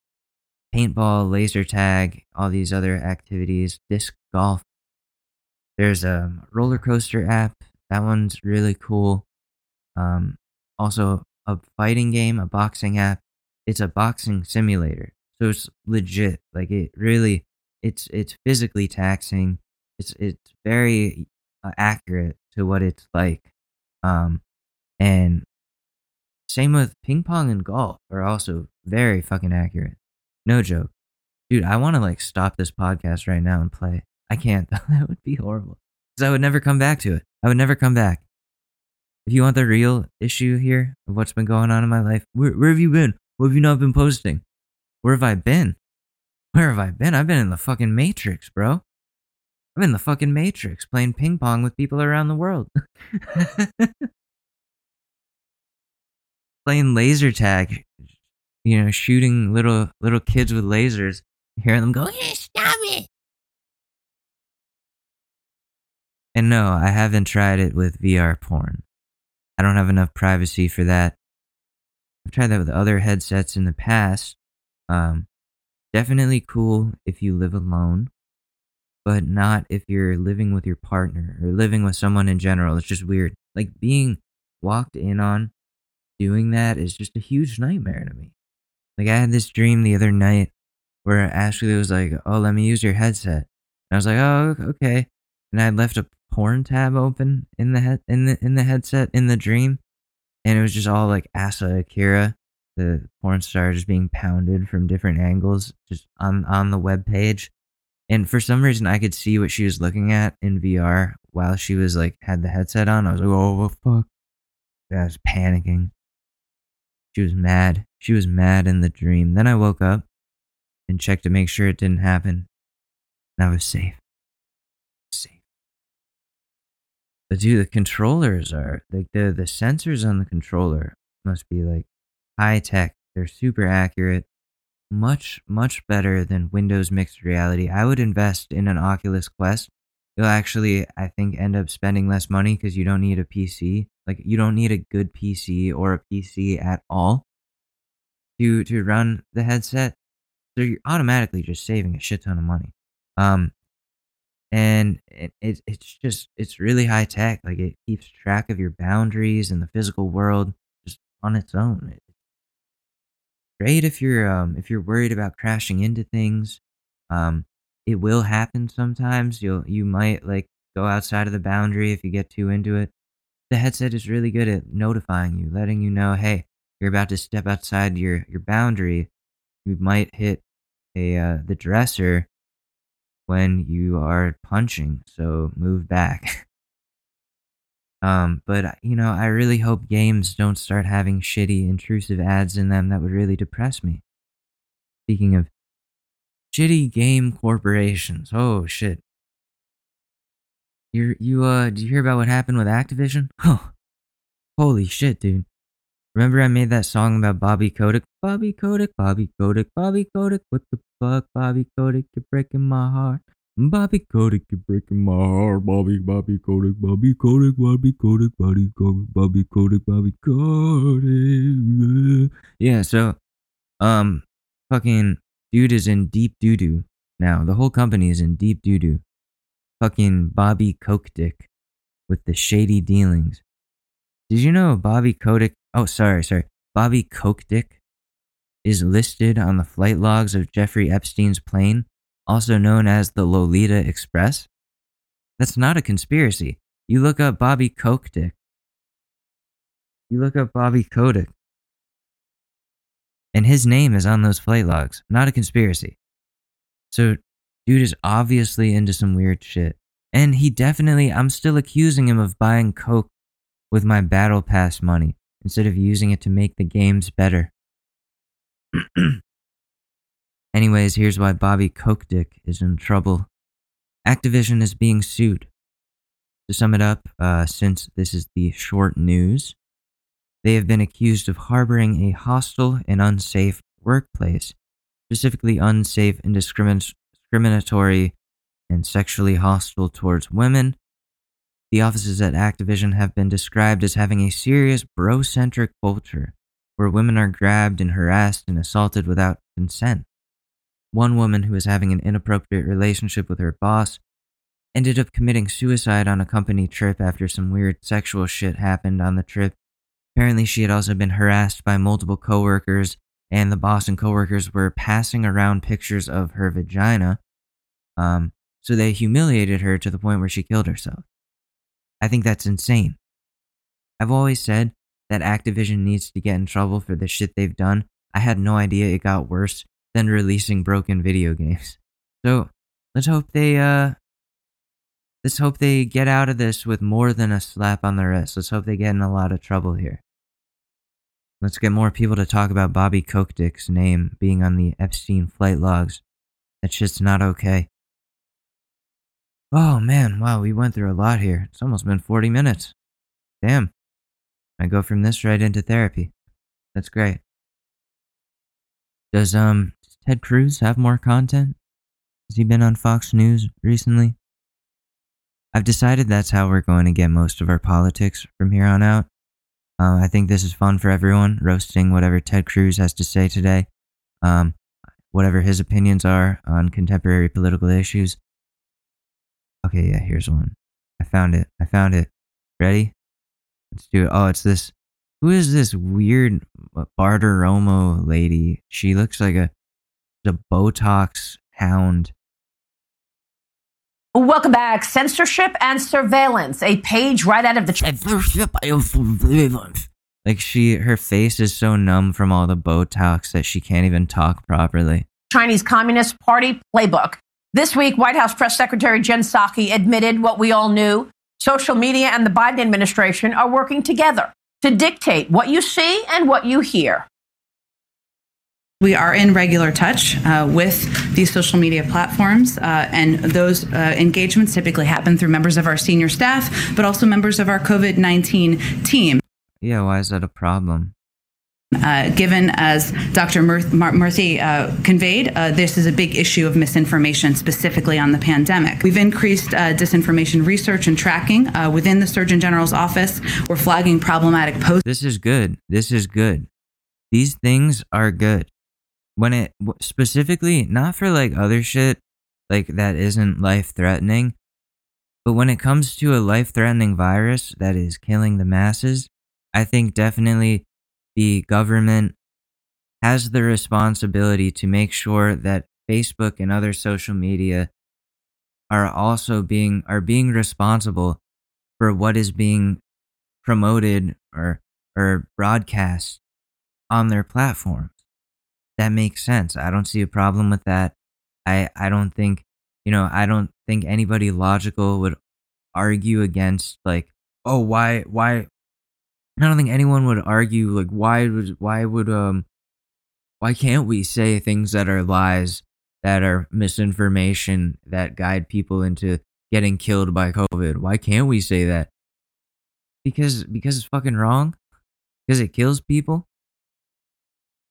paintball, laser tag, all these other activities, disc golf. There's a roller coaster app. That one's really cool. Um, also a fighting game, a boxing app. It's a boxing simulator, so it's legit. Like it really, it's it's physically taxing. It's it's very uh, accurate to what it's like. Um, and same with ping pong and golf are also very fucking accurate. No joke. Dude, I want to like stop this podcast right now and play. I can't that would be horrible. Because I would never come back to it. I would never come back. If you want the real issue here of what's been going on in my life, where, where have you been? What have you not been posting? Where have I been? Where have I been? I've been in the fucking Matrix, bro. I'm in the fucking Matrix playing ping pong with people around the world. playing laser tag, you know, shooting little little kids with lasers, hearing them go, "Yeah, stop it!" And no, I haven't tried it with VR porn. I don't have enough privacy for that. I've tried that with other headsets in the past. Um, definitely cool if you live alone, but not if you're living with your partner or living with someone in general. It's just weird. Like being walked in on doing that is just a huge nightmare to me. Like I had this dream the other night where Ashley was like, "Oh, let me use your headset," and I was like, "Oh, okay." And I left a porn tab open in the head in the in the headset in the dream, and it was just all like Asa Akira, the porn star, just being pounded from different angles, just on on the web page. And for some reason, I could see what she was looking at in VR while she was like had the headset on. I was like, "Oh fuck!" I was panicking. She was mad. She was mad in the dream. Then I woke up and checked to make sure it didn't happen. And I was safe. Safe. But dude, the controllers are like the the sensors on the controller must be like high tech. They're super accurate. Much, much better than Windows mixed reality. I would invest in an Oculus Quest. You'll actually, I think, end up spending less money because you don't need a PC. Like you don't need a good PC or a PC at all to to run the headset. So you're automatically just saving a shit ton of money. Um, and it, it it's just it's really high tech. Like it keeps track of your boundaries in the physical world just on its own. It's great if you're um if you're worried about crashing into things. Um, it will happen sometimes. You'll you might like go outside of the boundary if you get too into it. The headset is really good at notifying you, letting you know, hey, you're about to step outside your your boundary. You might hit a uh, the dresser when you are punching, so move back. um, but you know, I really hope games don't start having shitty, intrusive ads in them. That would really depress me. Speaking of shitty game corporations, oh shit. You you uh, did you hear about what happened with Activision? Oh, holy shit, dude. Remember I made that song about Bobby Kotick? Bobby Kotick, Bobby Kotick, Bobby Kotick, what the fuck? Bobby Kotick, you're breaking my heart. Bobby Kotick, you're breaking my heart. Bobby, Bobby Kotick, Bobby Kotick, Bobby Kotick, Bobby Kotick, Bobby Kotick, Bobby Kotick. Yeah, so, um, fucking dude is in deep doo doo now. The whole company is in deep doo doo. Fucking Bobby Coke Dick with the shady dealings. Did you know Bobby Kotick Oh, sorry, sorry. Bobby Dick is listed on the flight logs of Jeffrey Epstein's plane, also known as the Lolita Express. That's not a conspiracy. You look up Bobby Dick. You look up Bobby Kotick. And his name is on those flight logs. Not a conspiracy. So, dude is obviously into some weird shit. And he definitely, I'm still accusing him of buying Coke with my Battle Pass money instead of using it to make the games better. Anyways, here's why Bobby Kotick is in trouble. Activision is being sued. To sum it up, uh, since this is the short news, they have been accused of harboring a hostile and unsafe workplace, specifically unsafe and discriminatory and sexually hostile towards women, the offices at Activision have been described as having a serious bro centric culture where women are grabbed and harassed and assaulted without consent. One woman who was having an inappropriate relationship with her boss ended up committing suicide on a company trip after some weird sexual shit happened on the trip. Apparently, she had also been harassed by multiple coworkers, and the boss and coworkers were passing around pictures of her vagina. Um, so they humiliated her to the point where she killed herself. I think that's insane. I've always said that Activision needs to get in trouble for the shit they've done. I had no idea it got worse than releasing broken video games. So let's hope they uh let's hope they get out of this with more than a slap on the wrist. Let's hope they get in a lot of trouble here. Let's get more people to talk about Bobby Kotick's name being on the Epstein flight logs. That shit's not okay. Oh man, wow, we went through a lot here. It's almost been 40 minutes. Damn. I go from this right into therapy. That's great. Does um does Ted Cruz have more content? Has he been on Fox News recently? I've decided that's how we're going to get most of our politics from here on out. Uh, I think this is fun for everyone, roasting whatever Ted Cruz has to say today, um, whatever his opinions are on contemporary political issues. Okay, yeah, here's one. I found it. I found it. Ready? Let's do it. Oh, it's this. Who is this weird Bartiromo lady? She looks like a a Botox hound. Welcome back. Censorship and surveillance, a page right out of the Like she, her face is so numb from all the Botox that she can't even talk properly. Chinese Communist Party playbook. This week, White House Press Secretary Jen Psaki admitted what we all knew social media and the Biden administration are working together to dictate what you see and what you hear. We are in regular touch uh, with these social media platforms, uh, and those uh, engagements typically happen through members of our senior staff, but also members of our COVID 19 team. Yeah, why is that a problem? Uh, given as Dr. Mur- Murthy uh, conveyed, uh, this is a big issue of misinformation, specifically on the pandemic. We've increased uh, disinformation research and tracking uh, within the Surgeon General's office. We're flagging problematic posts. This is good. This is good. These things are good. When it specifically, not for like other shit, like that isn't life threatening, but when it comes to a life threatening virus that is killing the masses, I think definitely the government has the responsibility to make sure that Facebook and other social media are also being are being responsible for what is being promoted or or broadcast on their platforms. That makes sense. I don't see a problem with that. I I don't think, you know, I don't think anybody logical would argue against like, oh, why why I don't think anyone would argue like why would why would um why can't we say things that are lies that are misinformation that guide people into getting killed by COVID? Why can't we say that? Because because it's fucking wrong? Because it kills people?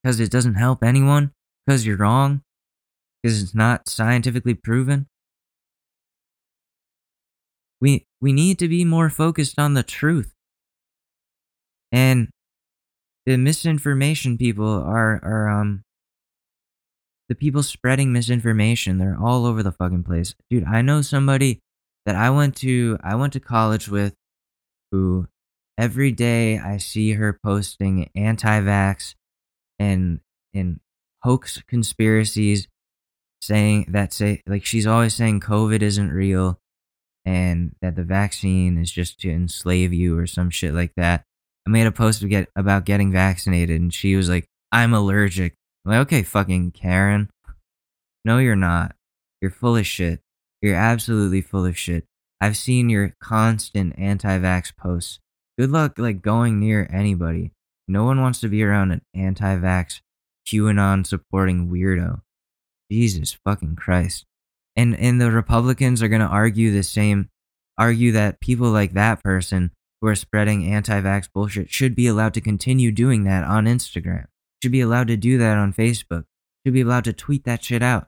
Because it doesn't help anyone? Because you're wrong? Because it's not scientifically proven? We we need to be more focused on the truth. And the misinformation people are are um the people spreading misinformation, they're all over the fucking place. Dude, I know somebody that I went to I went to college with who every day I see her posting anti-vax and and hoax conspiracies saying that say like she's always saying COVID isn't real and that the vaccine is just to enslave you or some shit like that. I made a post to get about getting vaccinated, and she was like, "I'm allergic." I'm like, okay, fucking Karen. No, you're not. You're full of shit. You're absolutely full of shit. I've seen your constant anti-vax posts. Good luck, like going near anybody. No one wants to be around an anti-vax, QAnon supporting weirdo. Jesus fucking Christ. And and the Republicans are gonna argue the same, argue that people like that person who are spreading anti vax bullshit should be allowed to continue doing that on Instagram, should be allowed to do that on Facebook, should be allowed to tweet that shit out.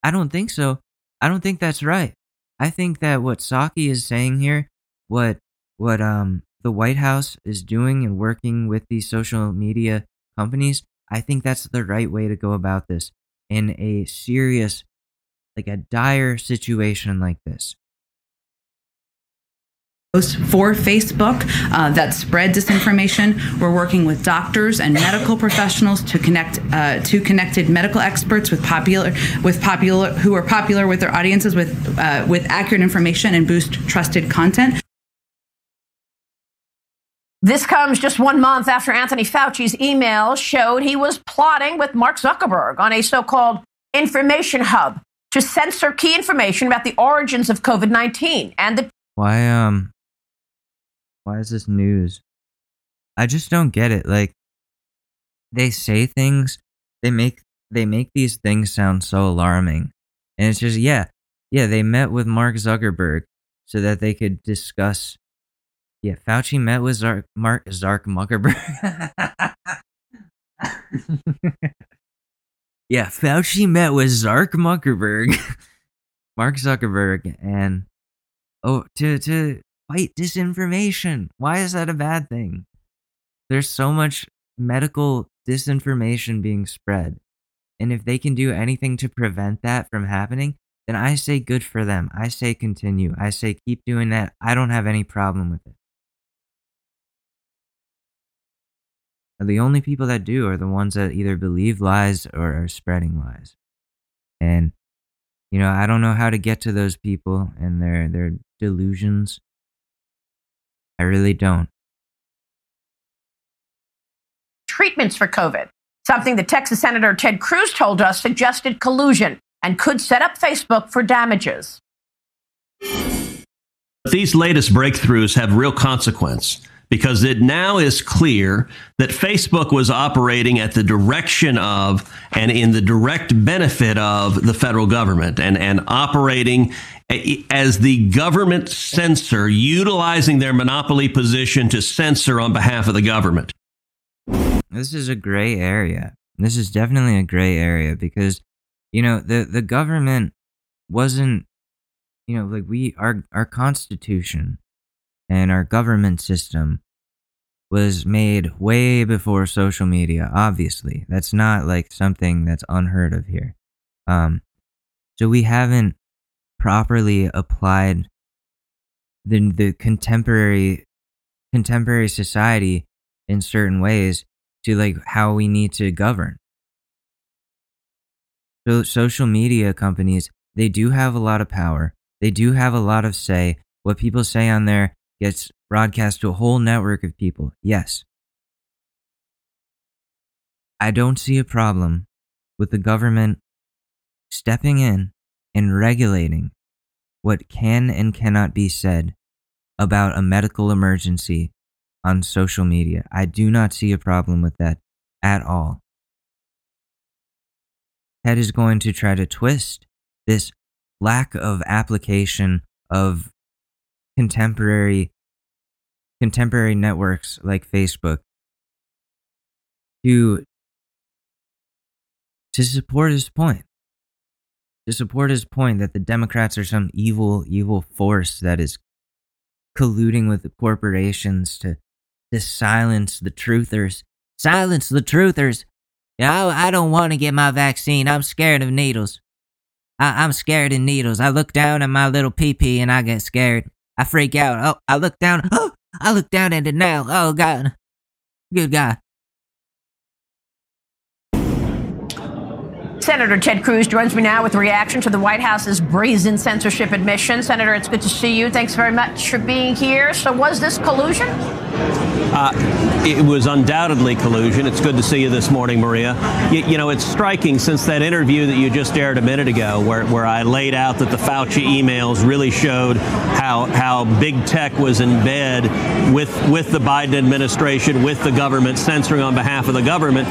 I don't think so. I don't think that's right. I think that what Psaki is saying here, what what um the White House is doing and working with these social media companies, I think that's the right way to go about this in a serious, like a dire situation like this. For Facebook uh, that spread disinformation. We're working with doctors and medical professionals to connect uh, to connected medical experts with popular with popular who are popular with their audiences with uh, with accurate information and boost trusted content. This comes just one month after Anthony Fauci's email showed he was plotting with Mark Zuckerberg on a so called information hub to censor key information about the origins of COVID 19 and the Why um why is this news? I just don't get it. Like they say things, they make they make these things sound so alarming. And it's just yeah, yeah, they met with Mark Zuckerberg so that they could discuss yeah, Fauci met with Zark, Mark Zark Zuckerberg. yeah, Fauci met with Zark Zuckerberg, Mark Zuckerberg, and oh, to to fight disinformation. Why is that a bad thing? There's so much medical disinformation being spread. And if they can do anything to prevent that from happening, then I say good for them. I say continue. I say keep doing that. I don't have any problem with it. The only people that do are the ones that either believe lies or are spreading lies. And you know, I don't know how to get to those people and their their delusions really don't. treatments for COVID, something that Texas Senator Ted Cruz told us suggested collusion and could set up Facebook for damages. These latest breakthroughs have real consequence because it now is clear that Facebook was operating at the direction of and in the direct benefit of the federal government and, and operating as the government censor, utilizing their monopoly position to censor on behalf of the government. This is a gray area. This is definitely a gray area because, you know, the, the government wasn't, you know, like we, our, our constitution and our government system was made way before social media, obviously. That's not like something that's unheard of here. Um, so we haven't properly applied the the contemporary contemporary society in certain ways to like how we need to govern. So social media companies, they do have a lot of power. They do have a lot of say. What people say on there gets broadcast to a whole network of people. Yes. I don't see a problem with the government stepping in and regulating what can and cannot be said about a medical emergency on social media. I do not see a problem with that at all. Ted is going to try to twist this lack of application of contemporary contemporary networks like Facebook to to support his point to support his point that the Democrats are some evil, evil force that is colluding with the corporations to, to silence the truthers. Silence the truthers. Yeah, I, I don't want to get my vaccine. I'm scared of needles. I, I'm scared of needles. I look down at my little pee pee and I get scared. I freak out. Oh, I look down. Oh, I look down it now. Oh, God. Good God. Senator Ted Cruz joins me now with a reaction to the White House's brazen censorship admission. Senator, it's good to see you. Thanks very much for being here. So, was this collusion? Uh, it was undoubtedly collusion. It's good to see you this morning, Maria. You, you, know, it's striking since that interview that you just aired a minute ago, where, where I laid out that the Fauci emails really showed how how big tech was in bed with with the Biden administration, with the government censoring on behalf of the government.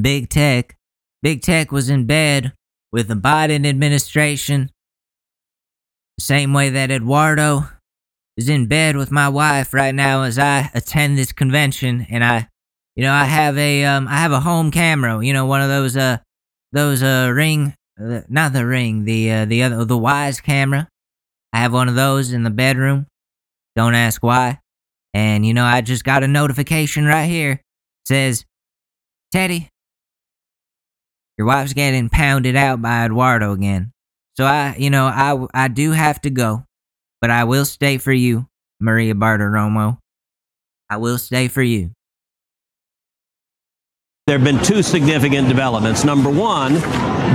Big tech Big Tech was in bed with the Biden administration, the same way that Eduardo is in bed with my wife right now as I attend this convention, and I, you know, I have a um, I have a home camera, you know, one of those uh, those uh ring, uh, not the ring, the uh, the other the Wyze camera. I have one of those in the bedroom. Don't ask why. And you know, I just got a notification right here. It says Teddy, your wife's getting pounded out by Eduardo again. So I, you know, I I do have to go, but I will stay for you, Maria Bartiromo. I will stay for you. There have been two significant developments. Number one,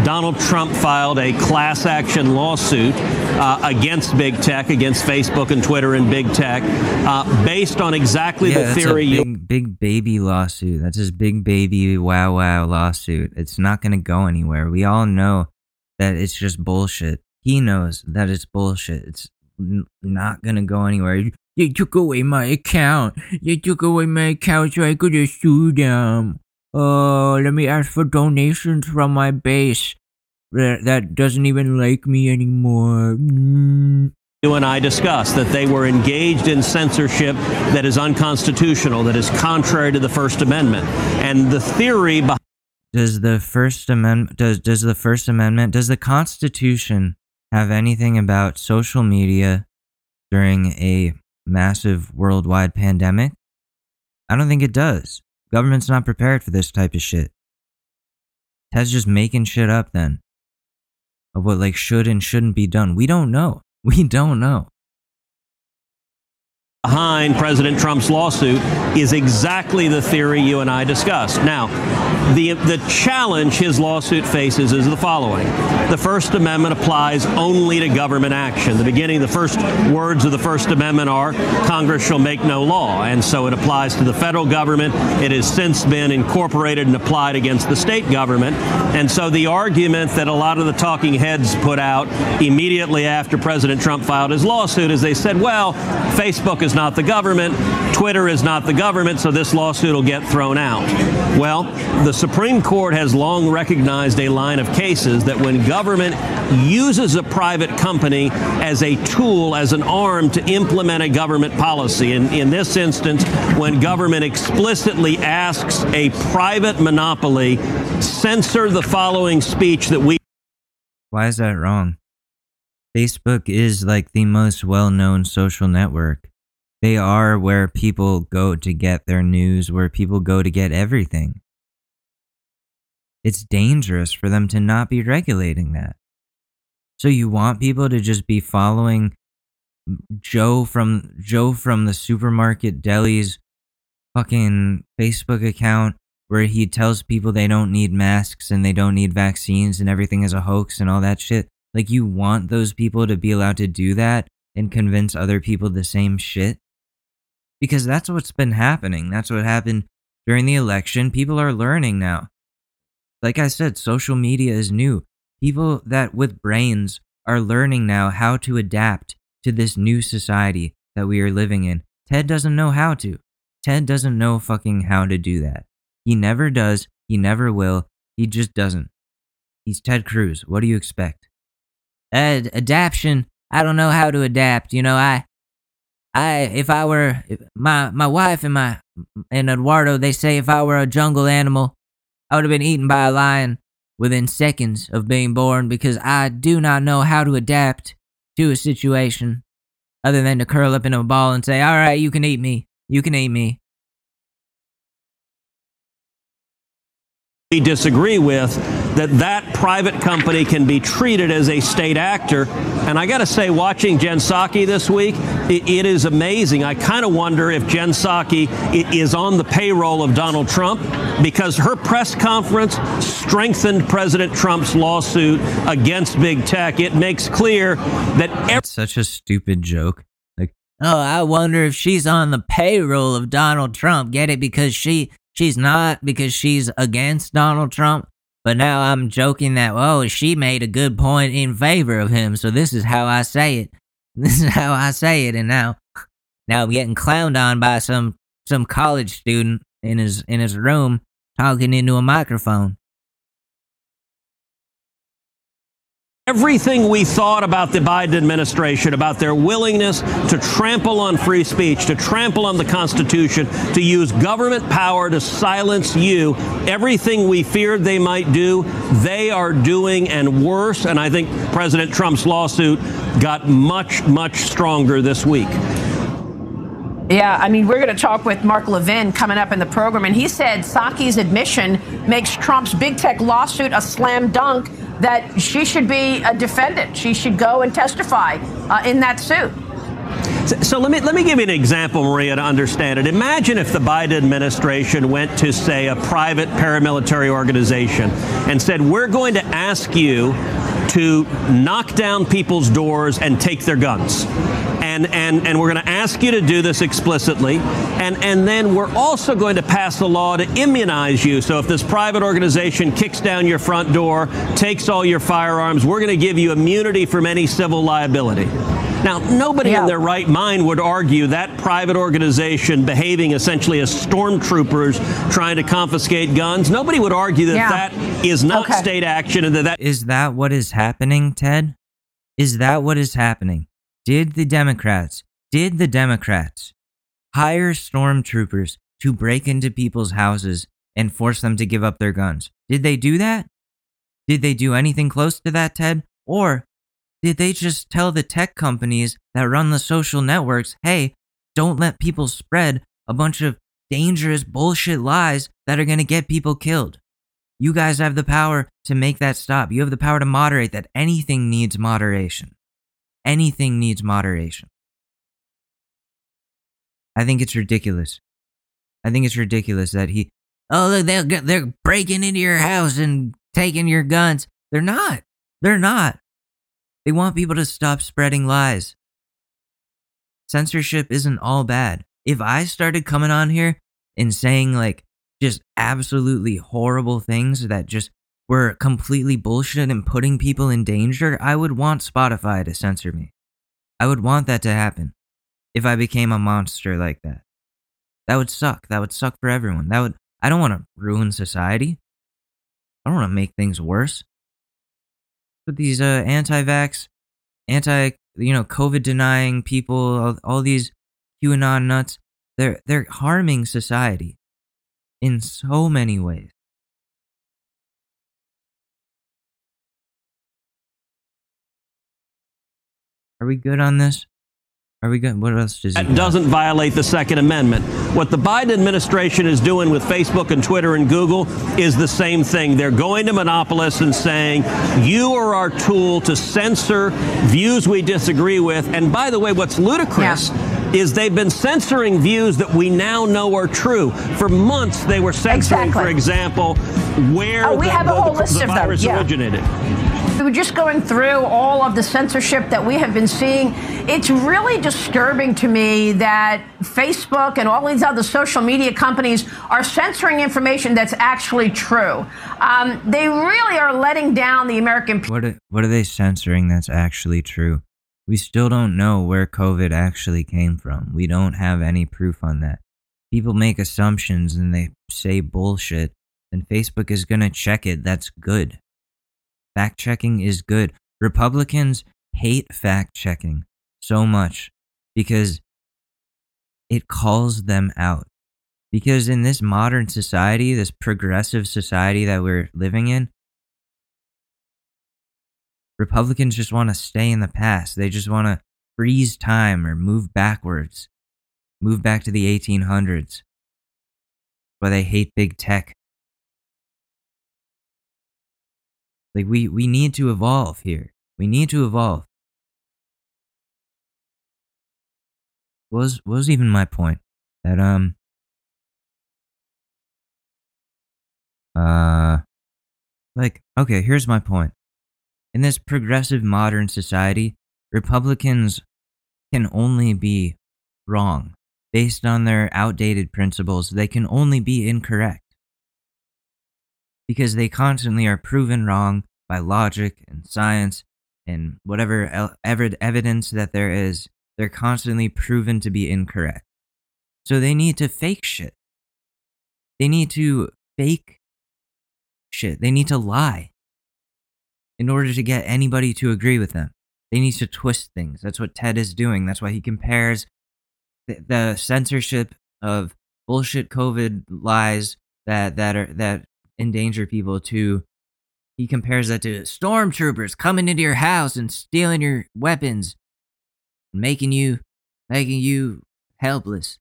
Donald Trump filed a class action lawsuit uh, against big tech, against Facebook and Twitter and big tech, uh, based on exactly yeah, the that's theory a you big, big baby lawsuit. That's his big baby wow wow lawsuit. It's not going to go anywhere. We all know that it's just bullshit. He knows that it's bullshit. It's n- not going to go anywhere. You took away my account. You took away my account so I could sue them. Oh, let me ask for donations from my base that, that doesn't even like me anymore. Mm. you and I discussed that they were engaged in censorship that is unconstitutional, that is contrary to the First Amendment. And the theory behind Does the First Amendment does does the First Amendment does the Constitution have anything about social media during a massive worldwide pandemic? I don't think it does. Government's not prepared for this type of shit. Ted's just making shit up then. Of what like should and shouldn't be done. We don't know. We don't know. Behind President Trump's lawsuit is exactly the theory you and I discussed. Now, the the challenge his lawsuit faces is the following. The First Amendment applies only to government action. The beginning, the first words of the First Amendment are Congress shall make no law. And so it applies to the federal government. It has since been incorporated and applied against the state government. And so the argument that a lot of the talking heads put out immediately after President Trump filed his lawsuit is they said, well, Facebook is not the government, Twitter is not the government, so this lawsuit will get thrown out. Well, the Supreme Court has long recognized a line of cases that when government uses a private company as a tool, as an arm to implement a government policy, in, in this instance, when government explicitly asks a private monopoly censor the following speech that we Why is that wrong? Facebook is like the most well known social network. They are where people go to get their news, where people go to get everything. It's dangerous for them to not be regulating that. So you want people to just be following Joe from Joe from the supermarket deli's fucking Facebook account where he tells people they don't need masks and they don't need vaccines and everything is a hoax and all that shit. Like you want those people to be allowed to do that and convince other people the same shit? Because that's what's been happening. That's what happened during the election. People are learning now. Like I said, social media is new. People that with brains are learning now how to adapt to this new society that we are living in. Ted doesn't know how to. Ted doesn't know fucking how to do that. He never does. He never will. He just doesn't. He's Ted Cruz. What do you expect? Ad- adaption. I don't know how to adapt. You know, I, I, if I were my my wife and my and Eduardo, they say if I were a jungle animal, I would have been eaten by a lion within seconds of being born because I do not know how to adapt to a situation other than to curl up in a ball and say, "All right, you can eat me. You can eat me." We disagree with that that private company can be treated as a state actor and i got to say watching jen psaki this week it, it is amazing i kind of wonder if jen psaki i- is on the payroll of donald trump because her press conference strengthened president trump's lawsuit against big tech it makes clear that It's such a stupid joke. Like, oh, I wonder if she's on the payroll of Donald Trump. Get it? Because she she's not because she's against Donald Trump. But now I'm joking that oh, she made a good point in favor of him. So this is how I say it. This is how I say it. And now, now I'm getting clowned on by some some college student in his in his room talking into a microphone. Everything we thought about the Biden administration, about their willingness to trample on free speech, to trample on the Constitution, to use government power to silence you, everything we feared they might do, they are doing and worse. And I think President Trump's lawsuit got much, much stronger this week. Yeah, I mean, we're going to talk with Mark Levin coming up in the program, and he said Psaki's admission makes Trump's big tech lawsuit a slam dunk that she should be a defendant. She should go and testify uh, in that suit. So, so let me let me give you an example, Maria, to understand it. Imagine if the Biden administration went to say a private paramilitary organization and said, "We're going to ask you to knock down people's doors and take their guns." And, and, and we're going to ask you to do this explicitly. And, and then we're also going to pass a law to immunize you. So if this private organization kicks down your front door, takes all your firearms, we're going to give you immunity from any civil liability. Now, nobody Yeah. in their right mind would argue that private organization behaving essentially as stormtroopers trying to confiscate guns, nobody would argue that Yeah. that is not Okay. state action and that that Is that what is happening, Ted? Is that what is happening? Did the Democrats, did the Democrats hire stormtroopers to break into people's houses and force them to give up their guns? Did they do that? Did they do anything close to that, Ted? Or did they just tell the tech companies that run the social networks, hey, don't let people spread a bunch of dangerous bullshit lies that are going to get people killed? You guys have the power to make that stop. You have the power to moderate that. Anything needs moderation. Anything needs moderation. I think it's ridiculous. I think it's ridiculous that he, oh, look, they're, they're breaking into your house and taking your guns. They're not. They're not. They want people to stop spreading lies. Censorship isn't all bad. If I started coming on here and saying, like, just absolutely horrible things that just were completely bullshit and putting people in danger, I would want Spotify to censor me. I would want that to happen if I became a monster like that. That would suck. That would suck for everyone. That would I don't want to ruin society. I don't want to make things worse. But these uh anti-vax, anti, you know, COVID denying people, all, all these QAnon nuts, they're they're harming society in so many ways. Are we good on this? Are we good? What else does That doesn't violate the Second Amendment. What the Biden administration is doing with Facebook and Twitter and Google is the same thing. They're going to monopolists and saying, you are our tool to censor views we disagree with. And by the way, what's ludicrous is they've been censoring views that we now know are true. For months, they were censoring, Exactly. for example, where Oh, we the, the- the them, virus yeah. originated. We were just going through all of the censorship that we have been seeing. It's really disturbing to me that Facebook and all these other social media companies are censoring information that's actually true. Um, they really are letting down the American people. What are, what are they censoring that's actually true? We still don't know where COVID actually came from. We don't have any proof on that. People make assumptions and they say bullshit, and Facebook is going to check it. That's good. Fact checking is good. Republicans hate fact checking so much because it calls them out. Because in this modern society, this progressive society that we're living in, Republicans just want to stay in the past. They just want to freeze time or move backwards, move back to the 1800s. Why they hate big tech. Like we we need to evolve here. We need to evolve. What was what was even my point? That um uh like okay, here's my point. In this progressive modern society, Republicans can only be wrong based on their outdated principles. They can only be incorrect because they constantly are proven wrong by logic and science and whatever evidence that there is. They're constantly proven to be incorrect. So they need to fake shit. They need to fake shit. They need to lie in order to get anybody to agree with them. They need to twist things. That's what Ted is doing. That's why he compares the, the censorship of bullshit COVID lies that that are that endanger people to. He compares that to stormtroopers coming into your house and stealing your weapons, making you, making you helpless.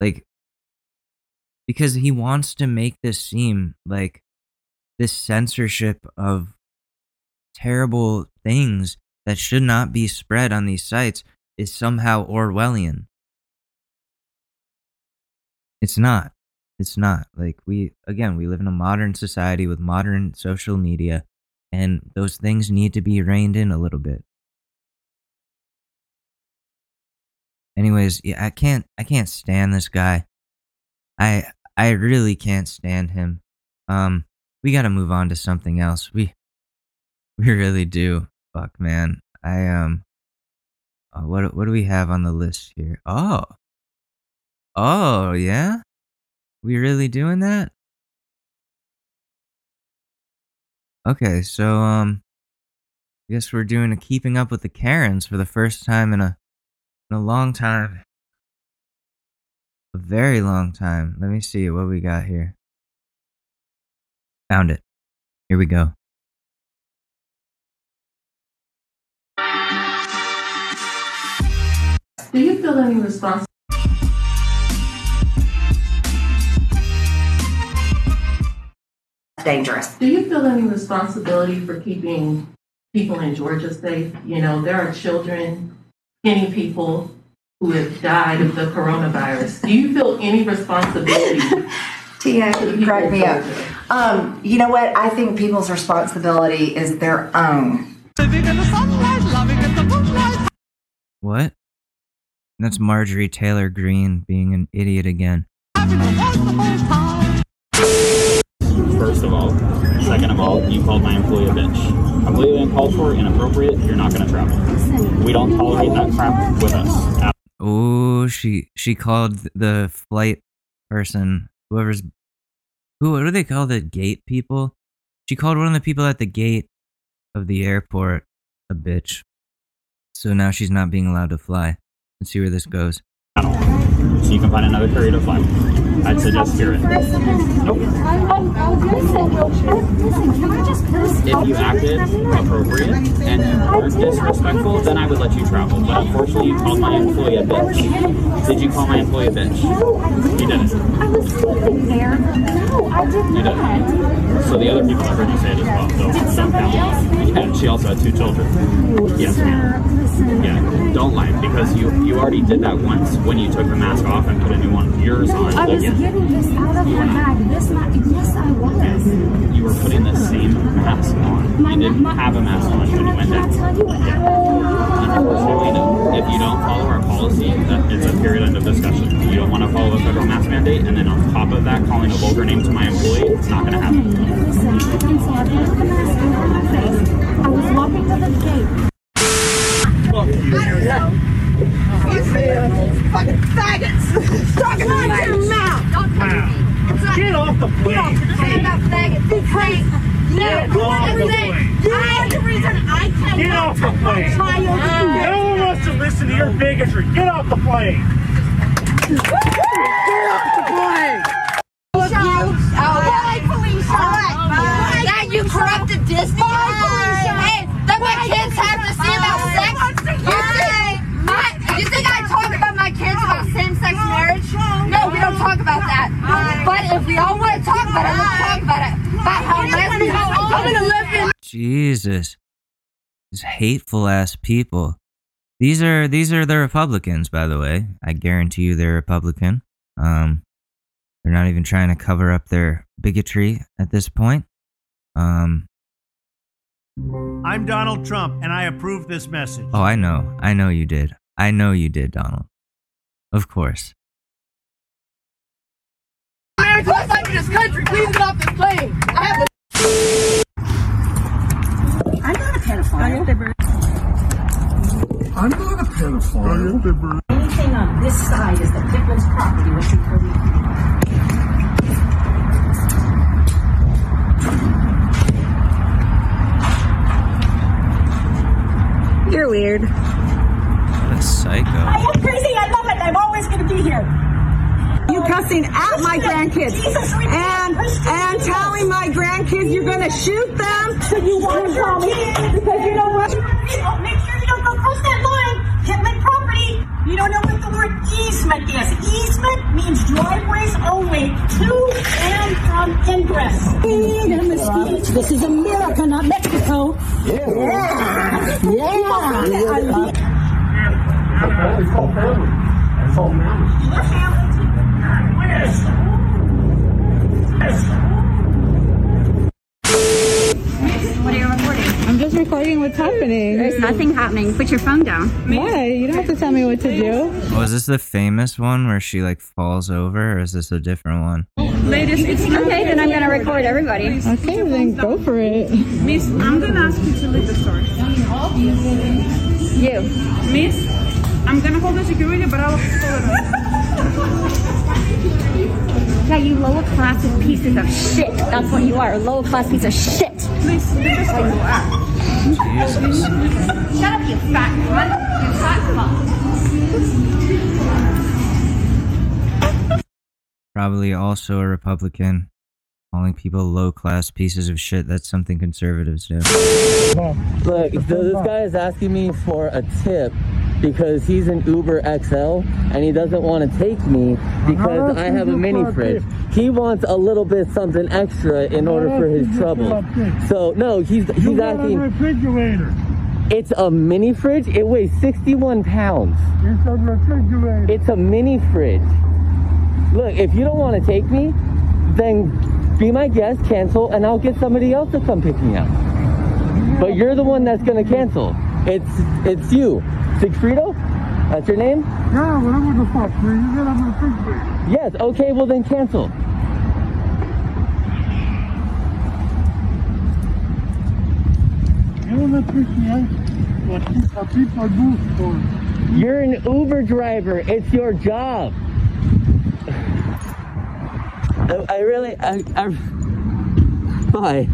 Like, because he wants to make this seem like this censorship of terrible things that should not be spread on these sites is somehow Orwellian. It's not. It's not. Like, we, again, we live in a modern society with modern social media, and those things need to be reined in a little bit. Anyways, yeah, I can't I can't stand this guy. I I really can't stand him. Um we got to move on to something else. We we really do. Fuck, man. I um uh, what what do we have on the list here? Oh. Oh, yeah? We really doing that? Okay, so um I guess we're doing a keeping up with the Karens for the first time in a in a long time. A very long time. Let me see what we got here. Found it. Here we go. Do you feel any responsibility? Dangerous. Do you feel any responsibility for keeping people in Georgia safe? You know, there are children, skinny people who have died of the coronavirus. Do you feel any responsibility? Tia, to you people crack me up. Um, you know what? I think people's responsibility is their own. What? That's Marjorie Taylor Greene being an idiot again. First of all. Second of all, you called my employee a bitch. Completely uncalled for, inappropriate, you're not gonna travel. We don't tolerate that crap with us. Oh, she she called the flight person, whoever's who what do they call the gate people? She called one of the people at the gate of the airport a bitch. So now she's not being allowed to fly. Let's see where this goes. So you can find another courier to fly. I'd suggest Spirit. Nope. If you acted appropriate and you weren't disrespectful, then I would let you travel. But unfortunately, you called my employee a bitch. Did you call my employee a bitch? You didn't. I was sleeping there. No, I did not. You didn't. So the other people I heard you say it as well. So don't count. Yeah, she also had two children. Yes, ma'am. Yeah, don't lie because you you already did that once when you took the mask off and put a new one of yours on. I was again. getting this out of my bag. This, not, yes, I was. You were putting the same mask on. You didn't have a mask on when you went Can I tell you what? Unfortunately, no. If you don't follow our policy, that it's a period end of discussion. You don't want to follow the federal mask mandate, and then on top of that, calling a vulgar name to my employee, it's not going to happen. Listen, and so I put the mask on my face. I was walking to the gate. Fucking faggots! Talking out your mouth! Get off the plane! Get off the faggots! Because Get you off the plane. You are the reason I cannot Get off the plane. child No one wants to listen to your bigotry. Get off the plane. Get off the plane! Bye, Felicia! Bye! Yeah, you corrupted Disney! Hey, that my kids have to see about sex? You think, my, you think I talk about my kids about same-sex marriage? No, we don't talk about that. But if we all want to talk about it, let's talk about it. About how lesbians... I'm gonna live in... Jesus. These hateful ass people. These are these are the Republicans, by the way. I guarantee you they're Republican. Um they're not even trying to cover up their bigotry at this point. Um I'm Donald Trump, and I approve this message. oh, I know. I know you did. I know you did, Donald. Of course. America, like this country. Please get off this plane. I have a... I'm not a pedophile. I'm not a pedophile. Anything on this side is the Pickman's property, what you believe. You're weird. What a psycho. I am crazy. I love it. I'm always going to be here. You cussing at my grandkids Jesus, and and telling my grandkids you're gonna shoot them. So you want to tell me because you know what? Make sure you don't go cross that line. Hit my property. You don't know what the word easement is. Easement means driveways only to and from ingress. Freedom of speech. This is America, not Mexico. Yeah. Yeah. Yeah. It's called family. It's called family. Your family. Yes. Yes. What are you recording? I'm just recording what's happening. There's nothing happening. Put your phone down. Why? You don't have to tell me what to do. Oh, Was this the famous one where she like falls over, or is this a different one? Ladies, it's okay. Then I'm gonna record everybody. Okay, then go for it. Miss, I'm gonna ask you to leave the store. You. Miss, I'm gonna call the security, but I will hold it. Yeah, you lower class pieces of shit. That's what you are. A lower class piece of shit. Please, just go out. Jesus. Shut up, you fat cunt. You fat fuck. Probably also a Republican. Calling people low class pieces of shit. That's something conservatives do. Look, so this guy is asking me for a tip because he's an Uber XL and he doesn't want to take me because I have a mini fridge. He wants a little bit something extra in order for his trouble. So no, he's he's asking. refrigerator. It's a mini fridge. It weighs 61 pounds. It's a refrigerator. It's a mini fridge. Look, if you don't want to take me, then be my guest, cancel, and I'll get somebody else to come pick me up. But you're the one that's gonna cancel. It's it's you, Sigfrido. That's your name? Yeah, whatever the fuck, man. You get the refrigerator. Yes. Okay. Well then cancel. Eu não appreciate what people do for You're an Uber driver. It's your job. I, I really, I, I, bye.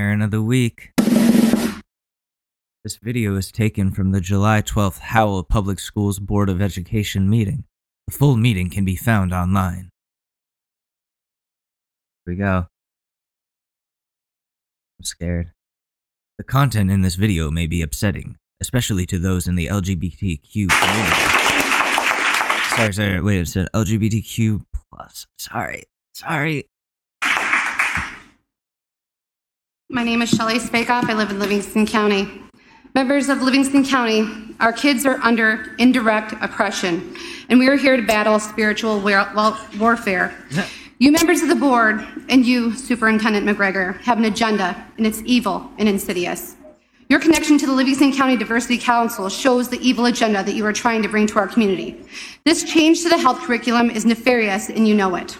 Karen of the Week. This video is taken from the July 12th Howell Public Schools Board of Education meeting. The full meeting can be found online. Here we go. I'm scared. The content in this video may be upsetting, especially to those in the LGBTQ community. Sorry, sorry, wait, it said LGBTQ plus. Sorry, sorry. My name is Shelley Spakoff. I live in Livingston County. Members of Livingston County, our kids are under indirect oppression, and we are here to battle spiritual war- warfare. You members of the board and you, Superintendent MacGregor, have an agenda, and it's evil and insidious. Your connection to the Livingston County Diversity Council shows the evil agenda that you are trying to bring to our community. This change to the health curriculum is nefarious, and you know it.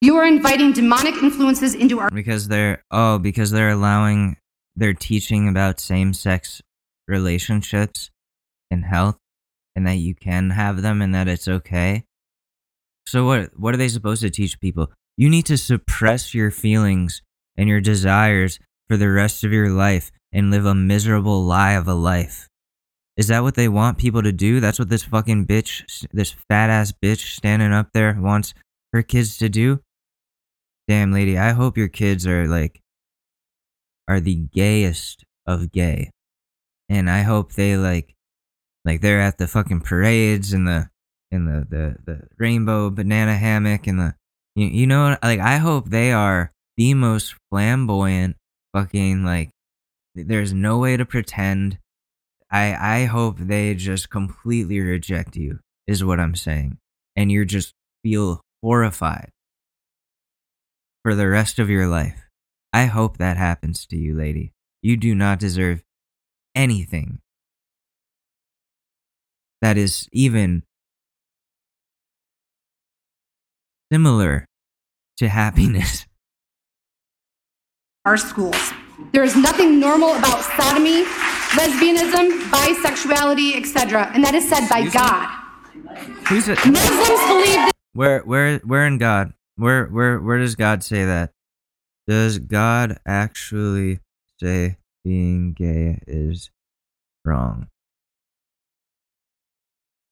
You are inviting demonic influences into our Because they're oh, because they're allowing they're teaching about same sex relationships and health and that you can have them and that it's okay. So what what are they supposed to teach people? You need to suppress your feelings and your desires for the rest of your life and live a miserable lie of a life. Is that what they want people to do? That's what this fucking bitch, this fat ass bitch standing up there wants her kids to do? Damn, lady, I hope your kids are like are the gayest of gay. And I hope they like like they're at the fucking parades and the in the, the the rainbow banana hammock and the you, you know like I hope they are the most flamboyant fucking like there's no way to pretend. I I hope they just completely reject you is what I'm saying. And you just feel horrified for the rest of your life. I hope that happens to you, lady. You do not deserve anything that is even similar to happiness. our schools. There is nothing normal about sodomy, lesbianism, bisexuality, etc., and that is said by God. Who's it? Muslims believe that Where where where in God? Where where where does God say that? Does God actually say being gay is wrong?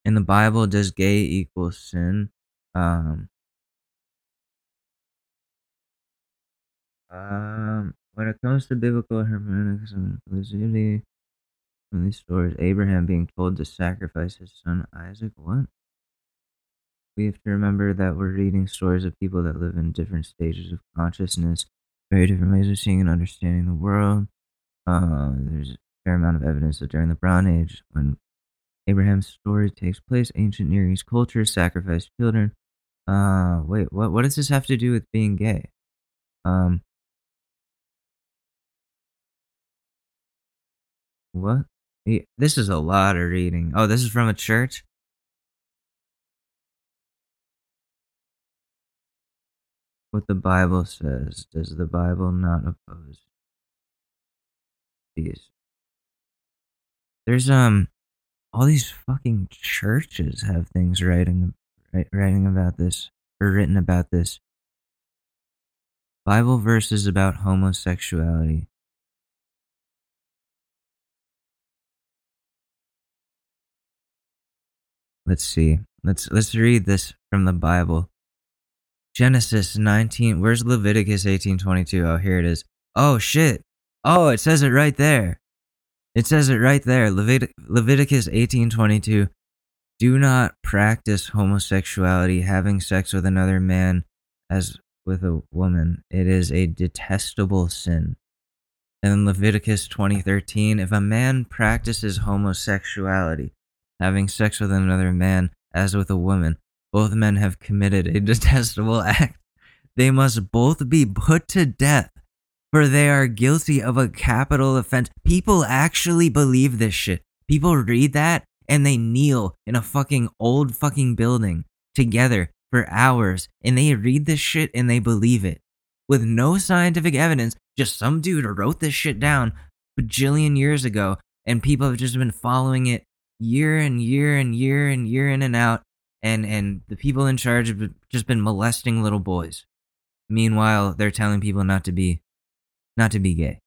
In the Bible, does gay equal sin? Um, um, when it comes to biblical hermeneutics and felicity from these stories, Abraham being told to sacrifice his son Isaac, what? We have to remember that we're reading stories of people that live in different stages of consciousness, very different ways of seeing and understanding the world. Uh, there's a fair amount of evidence that during the Bronze Age, when Abraham's story takes place, ancient Near East cultures sacrificed children. Uh, wait, what? What does this have to do with being gay? Um, what? This is a lot of reading. Oh, this is from a church. What the Bible says. Does the Bible not oppose? Jeez. There's um all these fucking churches have things writing writing about this or written about this. Bible verses about homosexuality. Let's see. Let's let's read this from the Bible. Genesis 19. Where's Leviticus 18:22? Oh, here it is. Oh shit. Oh, it says it right there. It says it right there. Levit- Leviticus 18:22. Do not practice homosexuality, having sex with another man as with a woman. It is a detestable sin. And Leviticus 20:13, if a man practices homosexuality, having sex with another man as with a woman, both men have committed a detestable act. They must both be put to death, for they are guilty of a capital offense. People actually believe this shit. People read that and they kneel in a fucking old fucking building together for hours and they read this shit and they believe it with no scientific evidence. Just some dude wrote this shit down bajillion years ago and people have just been following it year and year and year and year in and out and and the people in charge have just been molesting little boys. Meanwhile they're telling people not to be not to be gay.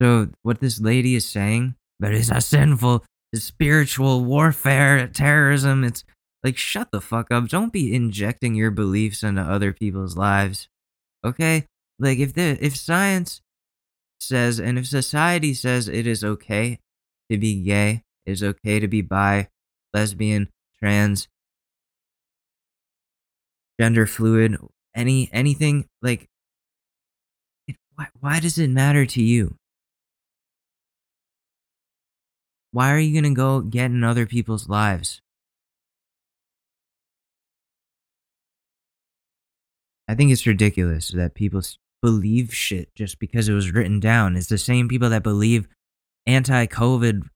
So what this lady is saying but it's a sinful spiritual warfare terrorism it's like shut the fuck up. Don't be injecting your beliefs into other people's lives okay? Like if the if science says and if society says it is okay to be gay it is okay to be bi lesbian trans gender fluid any anything like it, why, why does it matter to you? Why are you gonna go get in other people's lives? I think it's ridiculous that people believe shit just because it was written down. It's the same people that believe anti-covid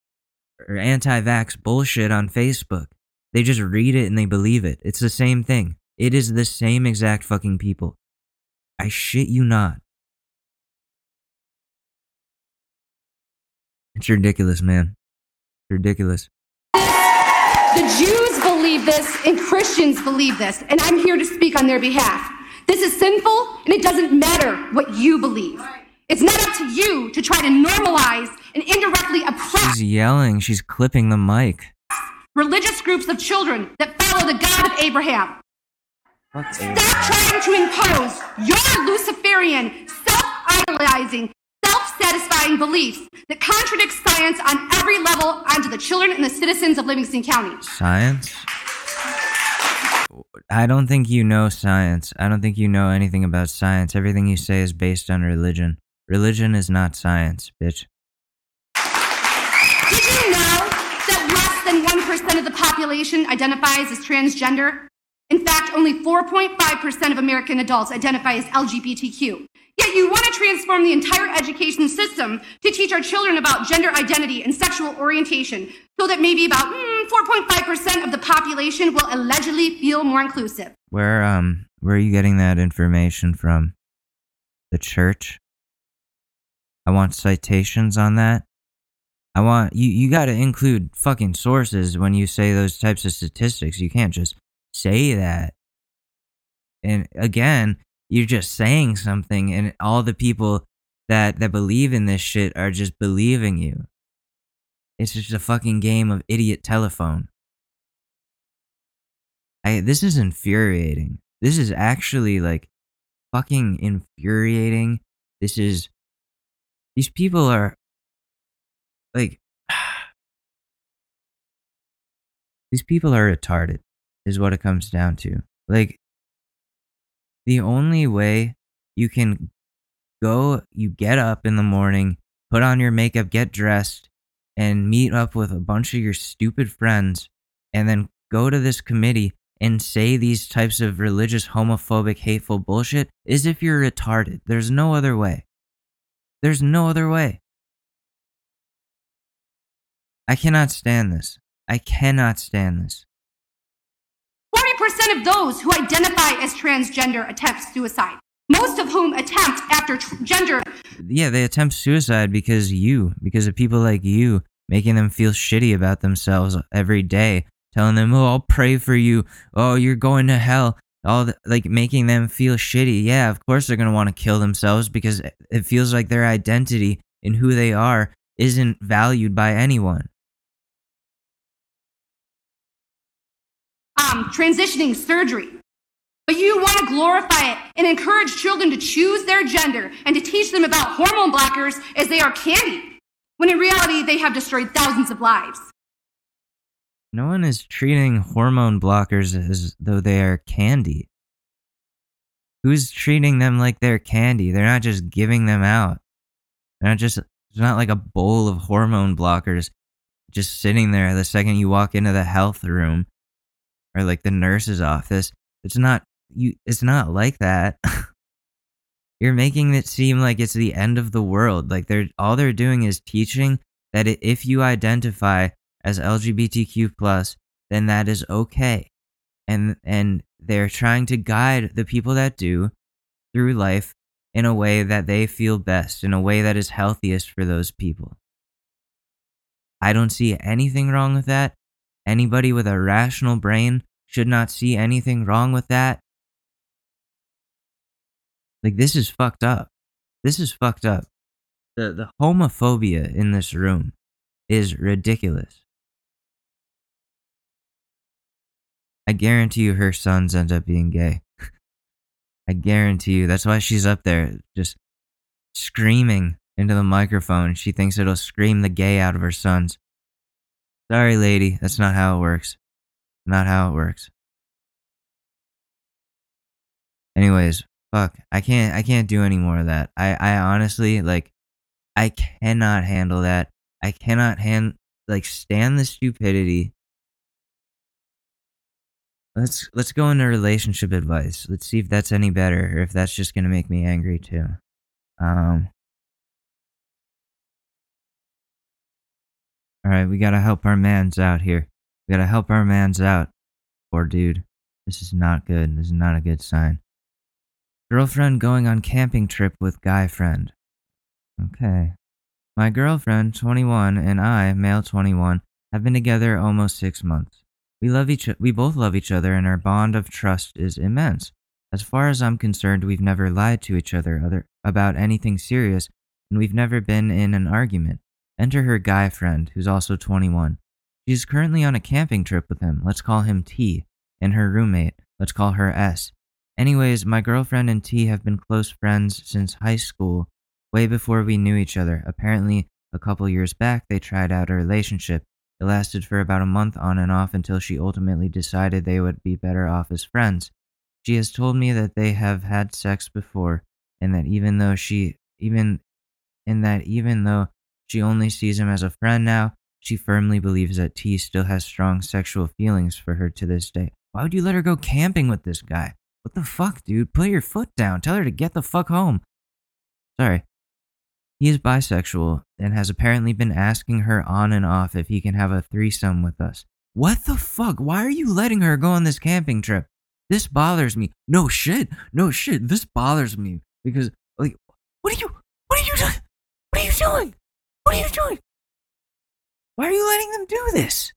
or anti-vax bullshit on facebook. They just read it and they believe it. It's the same thing. It is the same exact fucking people. I shit you not. It's ridiculous man. It's ridiculous. The Jews believe this and Christians believe this, and I'm here to speak on their behalf. This is sinful, and it doesn't matter what you believe. It's not up to you to try to normalize and indirectly oppress she's yelling she's clipping the mic religious groups of children that follow the God of Abraham. Stop trying to impose your Luciferian, self-idolizing, self-satisfying beliefs that contradict science on every level onto the children and the citizens of Livingston County. Science? I don't think you know science. I don't think you know anything about science. Everything you say is based on religion. Religion is not science, bitch. Did you know that less than 1% of the population identifies as transgender? In fact, only 4.5% of American adults identify as LGBTQ. Yet you want to transform the entire education system to teach our children about gender identity and sexual orientation so that maybe about mm, 4.5% of the population will allegedly feel more inclusive. Where um where are you getting that information from? The church? I want citations on that. I want you you got to include fucking sources when you say those types of statistics. You can't just say that. And again, you're just saying something and all the people that that believe in this shit are just believing you. It's just a fucking game of idiot telephone. I this is infuriating. This is actually like fucking infuriating. This is these people are like these people are retarded is what it comes down to. Like the only way you can go you get up in the morning, put on your makeup, get dressed and meet up with a bunch of your stupid friends and then go to this committee and say these types of religious homophobic hateful bullshit is if you're retarded. There's no other way. There's no other way. I cannot stand this. I cannot stand this. 40% of those who identify as transgender attempt suicide, most of whom attempt after tr- gender Yeah, they attempt suicide because you, because of people like you, making them feel shitty about themselves every day, telling them, "Oh, I'll pray for you. Oh, you're going to hell." All the, like making them feel shitty. Yeah, of course they're gonna want to kill themselves because it feels like their identity and who they are isn't valued by anyone. um, transitioning surgery. But you want to glorify it and encourage children to choose their gender and to teach them about hormone blockers as they are candy, when in reality they have destroyed thousands of lives. No one is treating hormone blockers as though they are candy. Who's treating them like they're candy? They're not just giving them out. They're not just, it's not like a bowl of hormone blockers just sitting there the second you walk into the health room or like the nurse's office. It's not, you, it's not like that. You're making it seem like it's the end of the world. Like they're, all they're doing is teaching that if you identify as LGBTQ plus, then that is okay. And and they're trying to guide the people that do through life in a way that they feel best, in a way that is healthiest for those people. I don't see anything wrong with that. Anybody with a rational brain should not see anything wrong with that. Like this is fucked up. This is fucked up. The the homophobia in this room is ridiculous. I guarantee you her sons end up being gay. I guarantee you. That's why she's up there just screaming into the microphone. She thinks it'll scream the gay out of her sons. Sorry, lady. That's not how it works. Not how it works. Anyways, fuck. I can't I can't do any more of that. I I honestly like I cannot handle that. I cannot hand like stand the stupidity. Let's let's go into relationship advice. Let's see if that's any better or if that's just gonna make me angry too. Um Alright, we gotta help our mans out here. We gotta help our mans out. Poor dude. This is not good. This is not a good sign. Girlfriend going on camping trip with guy friend. Okay. My girlfriend, 21, and I, male 21, have been together almost six months. We love each we both love each other and our bond of trust is immense. As far as I'm concerned, we've never lied to each other other about anything serious, and we've never been in an argument. Enter her guy friend, who's also 21. She's currently on a camping trip with him. Let's call him T. And her roommate. Let's call her S. Anyways, my girlfriend and T have been close friends since high school, way before we knew each other. Apparently, a couple years back, they tried out a relationship. It lasted for about a month on and off until she ultimately decided they would be better off as friends. She has told me that they have had sex before, and that even though she even and that even though she only sees him as a friend now, she firmly believes that T still has strong sexual feelings for her to this day. Why would you let her go camping with this guy? What the fuck, dude? Put your foot down. Tell her to get the fuck home. Sorry. He is bisexual and has apparently been asking her on and off if he can have a threesome with us. What the fuck? Why are you letting her go on this camping trip? This bothers me. No shit. No shit. This bothers me because like what are you what are you doing? What are you doing? What are you doing? Why are you letting them do this?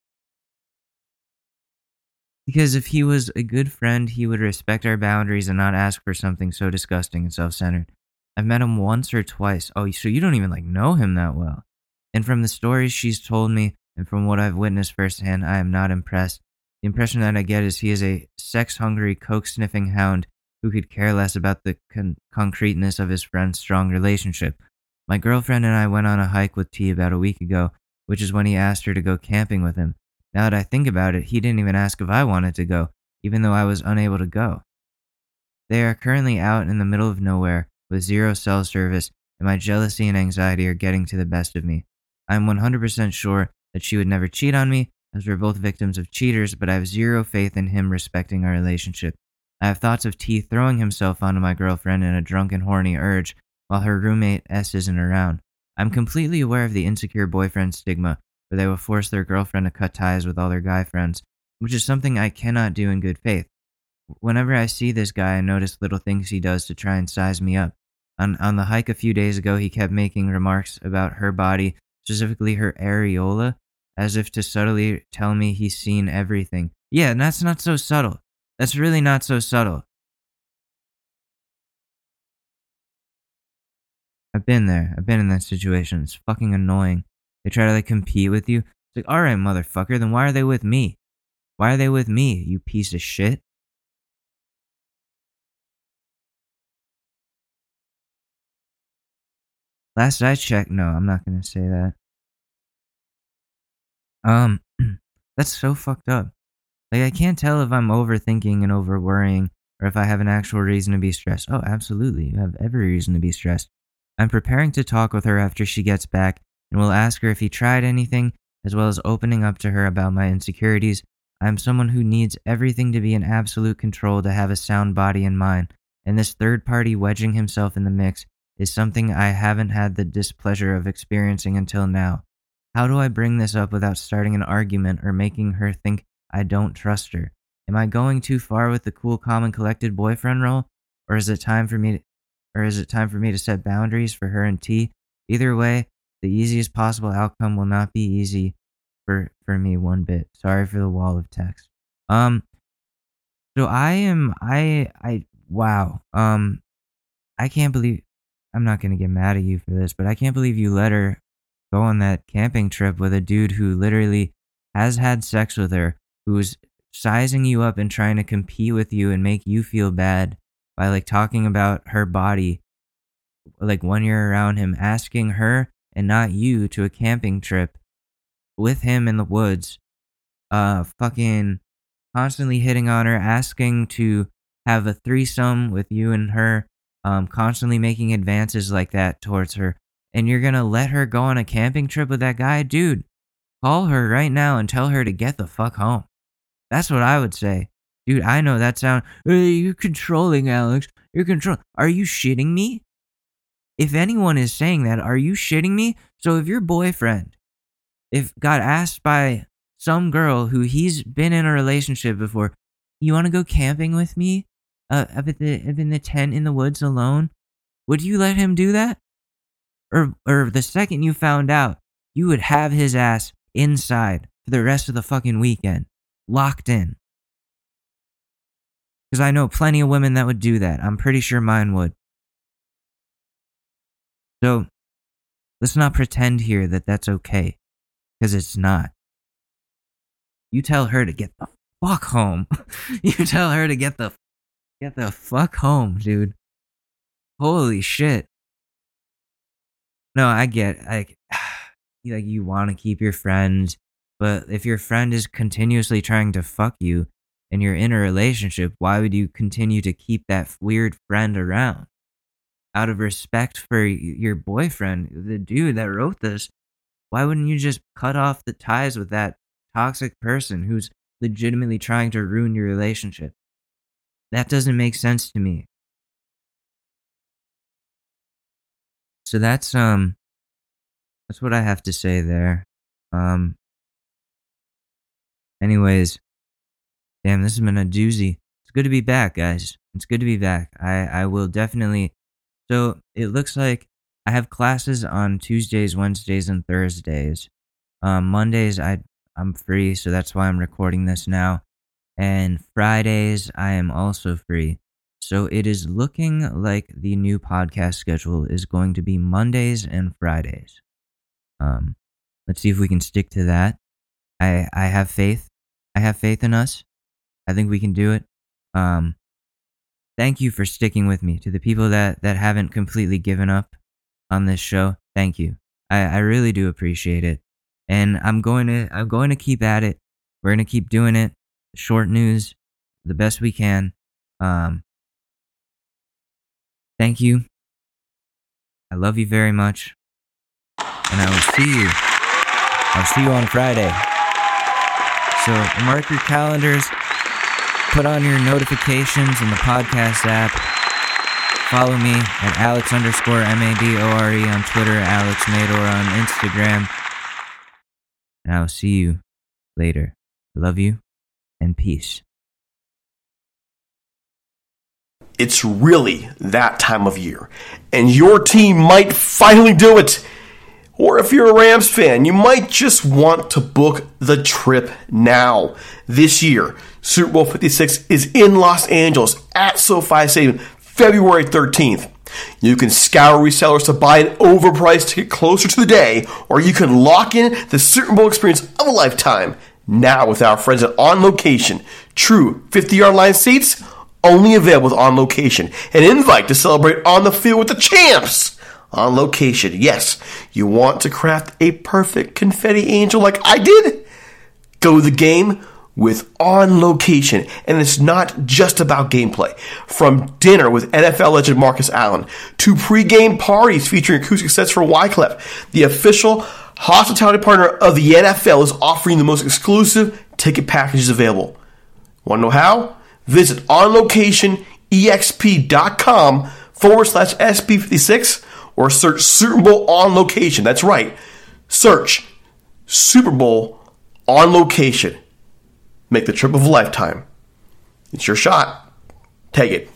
Because if he was a good friend, he would respect our boundaries and not ask for something so disgusting and self-centered. I've met him once or twice. Oh, so you don't even like know him that well. And from the stories she's told me and from what I've witnessed firsthand, I am not impressed. The impression that I get is he is a sex-hungry, coke-sniffing hound who could care less about the con- concreteness of his friend's strong relationship. My girlfriend and I went on a hike with T about a week ago, which is when he asked her to go camping with him. Now that I think about it, he didn't even ask if I wanted to go, even though I was unable to go. They are currently out in the middle of nowhere with zero cell service, and my jealousy and anxiety are getting to the best of me. I am 100% sure that she would never cheat on me, as we're both victims of cheaters, but I have zero faith in him respecting our relationship. I have thoughts of T throwing himself onto my girlfriend in a drunken, horny urge while her roommate S isn't around. I'm completely aware of the insecure boyfriend stigma, where they will force their girlfriend to cut ties with all their guy friends, which is something I cannot do in good faith. Whenever I see this guy, I notice little things he does to try and size me up. On, on the hike a few days ago, he kept making remarks about her body, specifically her areola, as if to subtly tell me he's seen everything. Yeah, and that's not so subtle. That's really not so subtle. I've been there. I've been in that situation. It's fucking annoying. They try to like compete with you. It's like, alright, motherfucker, then why are they with me? Why are they with me, you piece of shit? Last I checked, no, I'm not gonna say that. Um, that's so fucked up. Like, I can't tell if I'm overthinking and over worrying or if I have an actual reason to be stressed. Oh, absolutely. You have every reason to be stressed. I'm preparing to talk with her after she gets back and will ask her if he tried anything, as well as opening up to her about my insecurities. I'm someone who needs everything to be in absolute control to have a sound body and mind, and this third party wedging himself in the mix is something I haven't had the displeasure of experiencing until now. How do I bring this up without starting an argument or making her think I don't trust her? Am I going too far with the cool, calm, and collected boyfriend role, or is it time for me to, or is it time for me to set boundaries for her and T? Either way, the easiest possible outcome will not be easy for for me one bit. Sorry for the wall of text. Um so I am I I wow. Um I can't believe I'm not going to get mad at you for this, but I can't believe you let her go on that camping trip with a dude who literally has had sex with her, who's sizing you up and trying to compete with you and make you feel bad by like talking about her body like when you're around him asking her and not you to a camping trip with him in the woods uh fucking constantly hitting on her asking to have a threesome with you and her um constantly making advances like that towards her. And you're gonna let her go on a camping trip with that guy? Dude call her right now and tell her to get the fuck home. That's what i would say. Dude i know that sound hey, you're controlling alex. You're control are you shitting me? If anyone is saying that are you shitting me? So if your boyfriend if got asked by some girl who he's been in a relationship before you want to go camping with me uh, the in the tent in the woods alone? Would you let him do that? Or or the second you found out you would have his ass inside for the rest of the fucking weekend locked in. Because i know plenty of women that would do that. I'm pretty sure mine would. So let's not pretend here that that's okay because it's not. You tell her to get the fuck home. You tell her to get the get the fuck home dude. Holy shit. No i get like you like you want to keep your friends but if your friend is continuously trying to fuck you and you're in a relationship why would you continue to keep that weird friend around? Out of respect for your boyfriend the dude that wrote this why wouldn't you just cut off the ties with that toxic person who's legitimately trying to ruin your relationship that doesn't make sense to me. So that's um that's what i have to say there. Um anyways damn this has been a doozy. It's good to be back guys. It's good to be back. I i will definitely so it looks like i have classes on tuesdays wednesdays and thursdays. Um mondays i i'm free so that's why i'm recording this now and fridays i am also free so it is looking like the new podcast schedule is going to be Mondays and Fridays. Um, let's see if we can stick to that. I I have faith. I have faith in us. I think we can do it. Um, thank you for sticking with me. To the people that that haven't completely given up on this show, thank you. I, I really do appreciate it, and I'm going to I'm going to keep at it. We're gonna keep doing it. Short news, the best we can. Um, thank you. I love you very much, and I will see you. I'll see you on Friday. So mark your calendars, put on your notifications in the podcast app. Follow me at Alex underscore M A D O R E on Twitter, Alex Madore on Instagram. And I'll see you later. Love you and peace. It's really that time of year, and your team might finally do it. Or if you're a Rams fan, you might just want to book the trip now. This year, Super Bowl 56 is in Los Angeles at SoFi Stadium, February 13th. You can scour resellers to buy an overpriced ticket closer to the day, or you can lock in the Super Bowl experience of a lifetime now with our friends at On Location. True 50 yard line seats only available with On Location. An invite to celebrate on the field with the champs. On location. Yes, you want to craft a perfect confetti angel like I did? Go the game with On Location. And it's not just about gameplay. From dinner with NFL legend Marcus Allen to pre-game parties featuring acoustic sets for Wyclef, the official hospitality partner of the NFL is offering the most exclusive ticket packages available. Want to know how? Visit onlocationexp.com forward slash SB56 or search Super Bowl on location. That's right. Search Super Bowl on location. Make the trip of a lifetime. It's your shot. Take it.